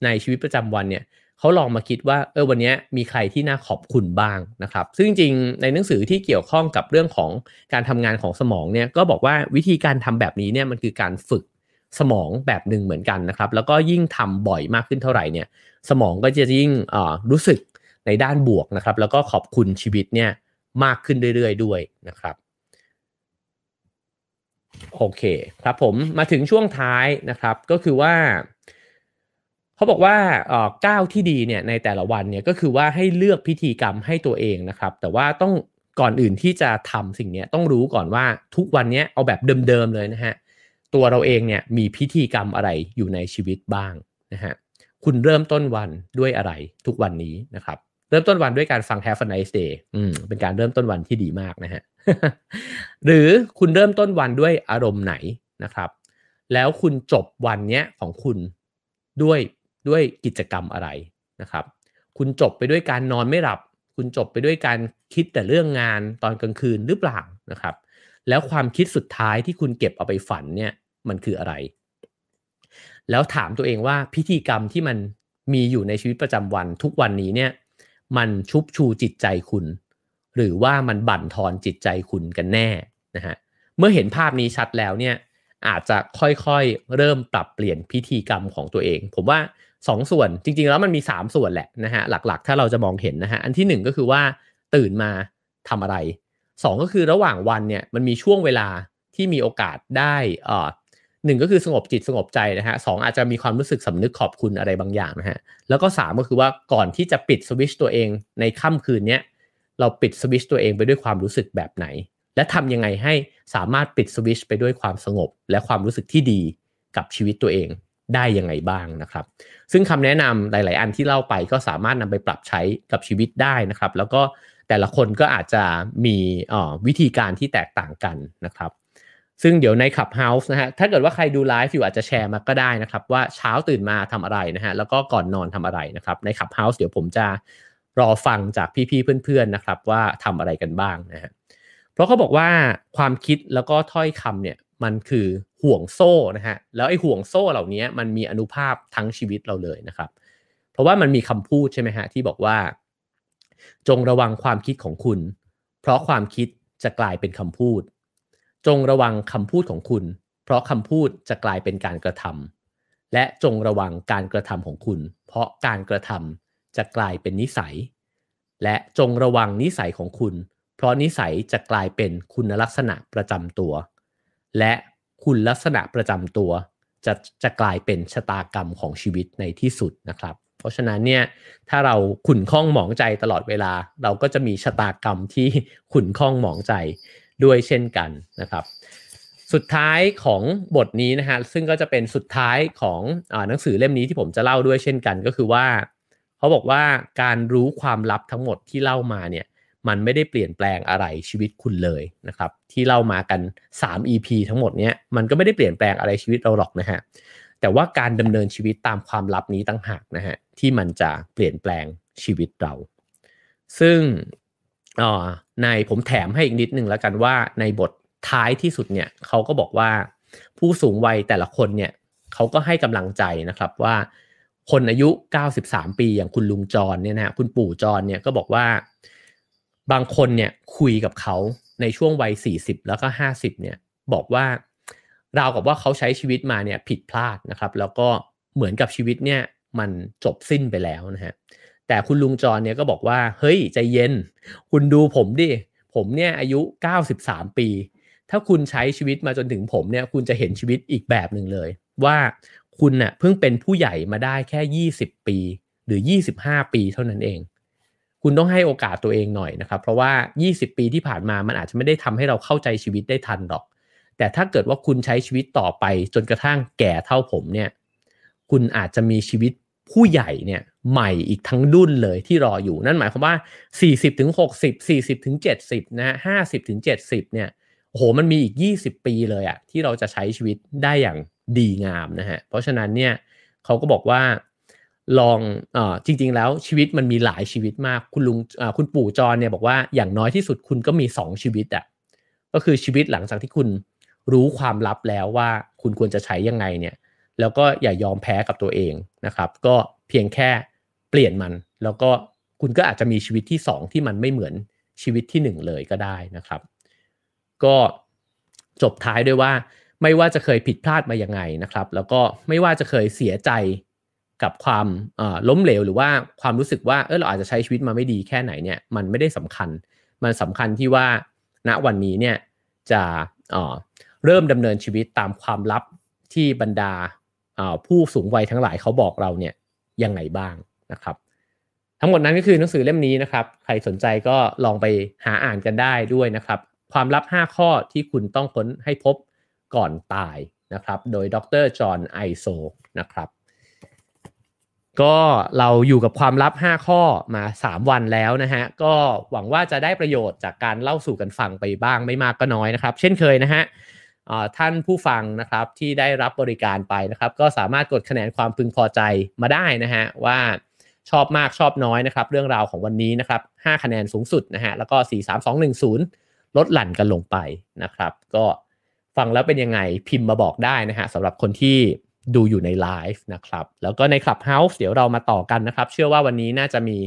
ในชีวิตประจำวันเนี่ย เขาลองมาคิดว่าเออวันนี้มีใครที่น่าขอบคุณบ้างนะครับ ซึ่งจริงในหนังสือที่เกี่ยวข้องกับเรื่องของการทำงานของสมองเนี่ยก็บอกว่าวิธีการทำแบบนี้เนี่ยมันคือการฝึกสมองแบบหนึ่งเหมือนกันนะครับ แล้วก็ยิ่งทำบ่อยมากขึ้นเท่าไหร่เนี่ย สมองก็จะยิ่งรู้สึกในด้านบวกนะครับ แล้วก็ขอบคุณชีวิตเนี่ยมากขึ้นเรื่อยๆด้วยนะครับโอเคครับผมมาถึงช่วงท้ายนะครับก็คือว่า เขาบอกว่าก้าวที่ดีเนี่ยในแต่ละวันเนี่ยก็คือว่าให้เลือกพิธีกรรมให้ตัวเองนะครับ แต่ว่าต้องก่อนอื่นที่จะทำสิ่งนี้ต้องรู้ก่อนว่าทุกวันนี้เอาแบบเดิมๆเลยนะฮะตัวเราเองเนี่ยมีพิธีกรรมอะไรอยู่ในชีวิตบ้างนะฮะคุณเริ่มต้นวันด้วยอะไรทุกวันนี้นะครับเริ่มต้นวันด้วยการฟัง Have a nice day อืมเป็นการเริ่มต้นวันที่ดีมากนะฮะ หรือคุณเริ่มต้นวันด้วยอารมณ์ไหนนะครับ แล้วคุณจบวันเนี้ยของคุณด้วย ด้วยกิจกรรมอะไรนะครับ คุณจบไปด้วยการนอนไม่หลับ คุณจบไปด้วยการคิดแต่เรื่องงานตอนกลางคืนหรือเปล่านะครับ แล้วความคิดสุดท้ายที่คุณเก็บเอาไปฝันเนี่ยมันคืออะไร แล้วถามตัวเองว่าพิธีกรรมที่มันมีอยู่ในชีวิตประจำวันทุกวันนี้เนี่ยมันชุบชูจิตใจคุณ หรือว่ามันบั่นทอนจิตใจคุณกันแน่นะฮะเมื่อเห็นภาพนี้ชัดแล้วเนี่ยอาจจะค่อยๆเริ่มปรับเปลี่ยนพิธีกรรมของตัวเอง ผมว่า สองส่วนจริงๆแล้วมันมี 3 ส่วนแหละนะฮะหลักๆ ถ้าเราจะมองเห็นนะฮะอันที่ 1 ก็คือว่าตื่นมาทำอะไร 2 ก็คือระหว่างวันเนี่ยมันมีช่วงเวลาที่มีโอกาสได้อ่าหนึ่งก็คือสงบจิตสงบใจนะฮะสองอาจจะมีความรู้สึกสำนึกขอบคุณอะไรบางอย่างนะฮะแล้วก็3ก็คือว่าก่อนที่จะปิดสวิชตัวเองในค่ำคืนเนี้ยเราปิดสวิชตัวเองไปด้วยความรู้สึกแบบไหน และทำยังไงให้สามารถปิดสวิชไปด้วยความสงบ และความรู้สึกที่ดีกับชีวิตตัวเอง ได้ยังไงบ้างนะครับ ซึ่งคำแนะนำหลาย ๆ อันที่เล่าไปก็สามารถนำไปปรับใช้กับชีวิตได้นะครับ แล้วก็แต่ละคนก็อาจจะมีวิธีการที่แตกต่างกันนะครับ ซึ่งเดี๋ยวใน Clubhouse นะฮะถ้าเกิดว่าใครดูไลฟ์อยู่อาจจะแชร์มาก็ได้นะครับ ว่าเช้าตื่นมาทำอะไรนะฮะแล้วก็ก่อนนอนทำอะไรนะครับ ใน Clubhouse เดี๋ยวผมจะรอฟังจากพี่ ๆ เพื่อน ๆ นะครับ ว่าทำอะไรกันบ้างนะฮะเพราะเขาบอกว่าความคิดแล้วก็ถ้อยคำเนี่ยมันคือ ห่วงโซ่นะฮะแล้วไอ้ห่วงโซ่เหล่านี้มันมีอนุภาพทั้งชีวิตเราเลยนะครับ เพราะว่ามันมีคำพูดใช่ไหมฮะที่บอกว่า จงระวังความคิดของคุณ เพราะความคิดจะกลายเป็นคำพูด จงระวังคำพูดของคุณ เพราะคำพูดจะกลายเป็นการกระทำและจงระวังการกระทำของคุณ เพราะการกระทำจะกลายเป็นนิสัย และจงระวังนิสัยของคุณ เพราะนิสัยจะกลายเป็นคุณลักษณะประจำตัว และ คุณลักษณะประจำตัว จะจะกลายเป็นชะตากรรมของชีวิตในที่สุดนะครับ เพราะฉะนั้นเนี่ยถ้าเราขุนข้องหมองใจตลอดเวลา เราก็จะมีชะตากรรมที่ขุนข้องหมองใจด้วยเช่นกันนะครับ สุดท้ายของบทนี้นะฮะซึ่งก็จะเป็นสุดท้ายของอหนังสือเล่มนี้ที่ผมจะเล่าด้วยเช่นกันก็คือว่า เขาบอกว่าการรู้ความลับทั้งหมดที่เล่ามาเนี่ย มันไม่ได้เปลี่ยนแปลงอะไรชีวิตคุณเลยนะครับ ที่เล่ามากัน 3 EP ทั้งหมดเนี้ยมันก็ไม่ได้เปลี่ยนแปลงอะไรชีวิตเราหรอกนะฮะแต่ว่าการดำเนินชีวิตตามความลับนี้ตั้งหากนะฮะที่มันจะเปลี่ยนแปลงชีวิตเรา ซึ่งอ๋อในผมแถมให้อีกนิดนึงแล้วกันว่าในบทท้ายที่สุดเนี่ยเขาก็บอกว่าผู้สูงวัยแต่ละคนเนี่ยเขาก็ให้กำลังใจนะครับว่าคนอายุ 93 ปีอย่างคุณลุงจรเนี่ยนะคุณปู่จรเนี่ยก็บอกว่า บางคนเนี่ยคุยกับเขาในช่วงวัย 40 แล้วก็ 50 เนี่ยบอกว่าราวกับว่าเขาใช้ชีวิตมาเนี่ยผิดพลาดนะครับ แล้วก็เหมือนกับชีวิตเนี่ยมันจบสิ้นไปแล้วนะฮะแต่คุณลุงจรเนี่ยก็บอกว่า เฮ้ย ใจเย็น คุณดูผมดิ ผมเนี่ยอายุ 93 ปี ถ้าคุณใช้ชีวิตมาจนถึงผมเนี่ยคุณจะเห็นชีวิตอีกแบบหนึ่งเลย ว่าคุณเน่ยเพิ่งเป็นผู้ใหญ่มาได้แค่ 20 ปี หรือ 25 ปีเท่านั้นเอง คุณต้องให้โอกาสตัวเองหน่อยนะครับ เพราะว่า 20 ปีที่ผ่านมามันอาจจะไม่ได้ทำให้เราเข้าใจชีวิตได้ทันหรอก แต่ถ้าเกิดว่าคุณใช้ชีวิตต่อไป จนกระทั่งแก่เท่าผมเนี่ย คุณอาจจะมีชีวิตผู้ใหญ่เนี่ยใหม่อีกทั้งดุนเลยที่รออยู่ นั่นหมายความว่า 40ถึง60 40ถึง70 นะ50ถึง70 เนี่ยโอ้โหมันมีอีก 20 ปีเลยอะที่เราจะใช้ชีวิตได้อย่างดีงามนะฮะเพราะฉะนั้นเนี่ยเขาก็บอกว่า ลองอจริง ๆ แล้วชีวิตมันมีหลายชีวิตมากคุณลุงคุณปู่จรเนี่ยบอกว่าอย่างน้อยที่สุดคุณก็มี 2 ชีวิตอะก็คือชีวิตหลังจากที่คุณรู้ความลับแล้วว่าคุณควรจะใช้ยังไงเนี่ย แล้วก็อย่ายอมแพ้กับตัวเองนะครับ ก็เพียงแค่เปลี่ยนมัน แล้วก็คุณก็อาจจะมีชีวิตที่ 2 ที่มันไม่เหมือนชีวิตที่ 1 เลยก็ได้นะครับ ก็จบท้ายด้วยว่าไม่ว่าจะเคยผิดพลาดมายังไงนะครับ แล้วก็ไม่ว่าจะเคยเสียใจ กับความล้มเหลวหรือว่าความรู้สึกว่าเออเราอาจจะใช้ชีวิตมาไม่ดีแค่ไหนเนี่ยมันไม่ได้สำคัญ มันสำคัญที่ว่าณวันนี้เนี่ยจะเริ่มดำเนินชีวิตตามความลับที่บรรดาผู้สูงวัยทั้งหลายเขาบอกเราเนี่ยยังไงบ้างนะครับ ทั้งหมดนั้นก็คือหนังสือเล่มนี้นะครับ ใครสนใจก็ลองไปหาอ่านกันได้ด้วยนะครับ ความลับ 5 ข้อที่คุณต้องค้นให้พบก่อนตายนะครับ โดยดรจอห์นไอโซนะครับ ก็เราอยู่กับความลับ 5 ข้อมา 3 วันแล้วนะฮะ ก็หวังว่าจะได้ประโยชน์จากการเล่าสู่กันฟังไปบ้างไม่มากก็น้อยนะครับ เช่นเคยนะฮะท่านผู้ฟังนะครับที่ได้รับบริการไปนะครับ ก็สามารถกดคะแนนความพึงพอใจมาได้นะฮะว่าชอบมากชอบน้อยนะครับ เรื่องราวของวันนี้นะครับ 5 คะแนนสูงสุดนะฮะแล้วก็ 4 3 2 1 0 ลดหลั่นกันลงไปนะครับ ก็ฟังแล้วเป็นยังไงพิมพ์มาบอกได้นะฮะสำหรับคนที่ ดูอยู่ในไลฟ์นะครับ แล้วก็ใน Clubhouse เดี๋ยวเรามาต่อกันนะครับ เชื่อว่าวันนี้น่าจะมี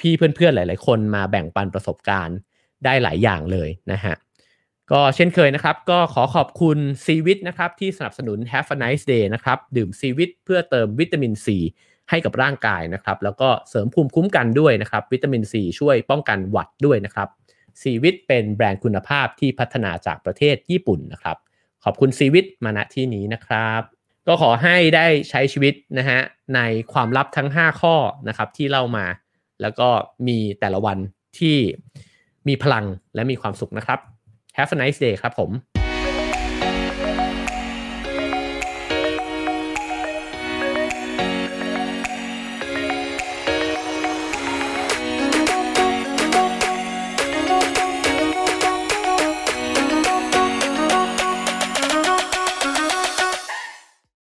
พี่ๆเพื่อนๆหลาย ๆ คนมาแบ่งปันประสบการณ์ได้หลายอย่างเลยนะฮะก็เช่นเคยนะครับ ก็ขอขอบคุณซีวิตนะครับ ที่สนับสนุน Have a nice day นะครับ ดื่มซีวิตเพื่อเติมวิตามินซีให้กับร่างกายนะครับ แล้วก็เสริมภูมิคุ้มกันด้วยนะครับ วิตามินซีช่วยป้องกันหวัดด้วยนะครับซีวิตเป็นแบรนด์คุณภาพที่พัฒนาจากประเทศญี่ปุ่นนะครับ ขอบคุณซีวิตมาณที่นี้นะครับ ก็ขอให้ได้ใช้ชีวิตนะฮะในความลับทั้ง 5 ข้อนะครับที่เล่ามา แล้วก็มีแต่ละวันที่มีพลังและมีความสุขนะครับ Have a nice day ครับผม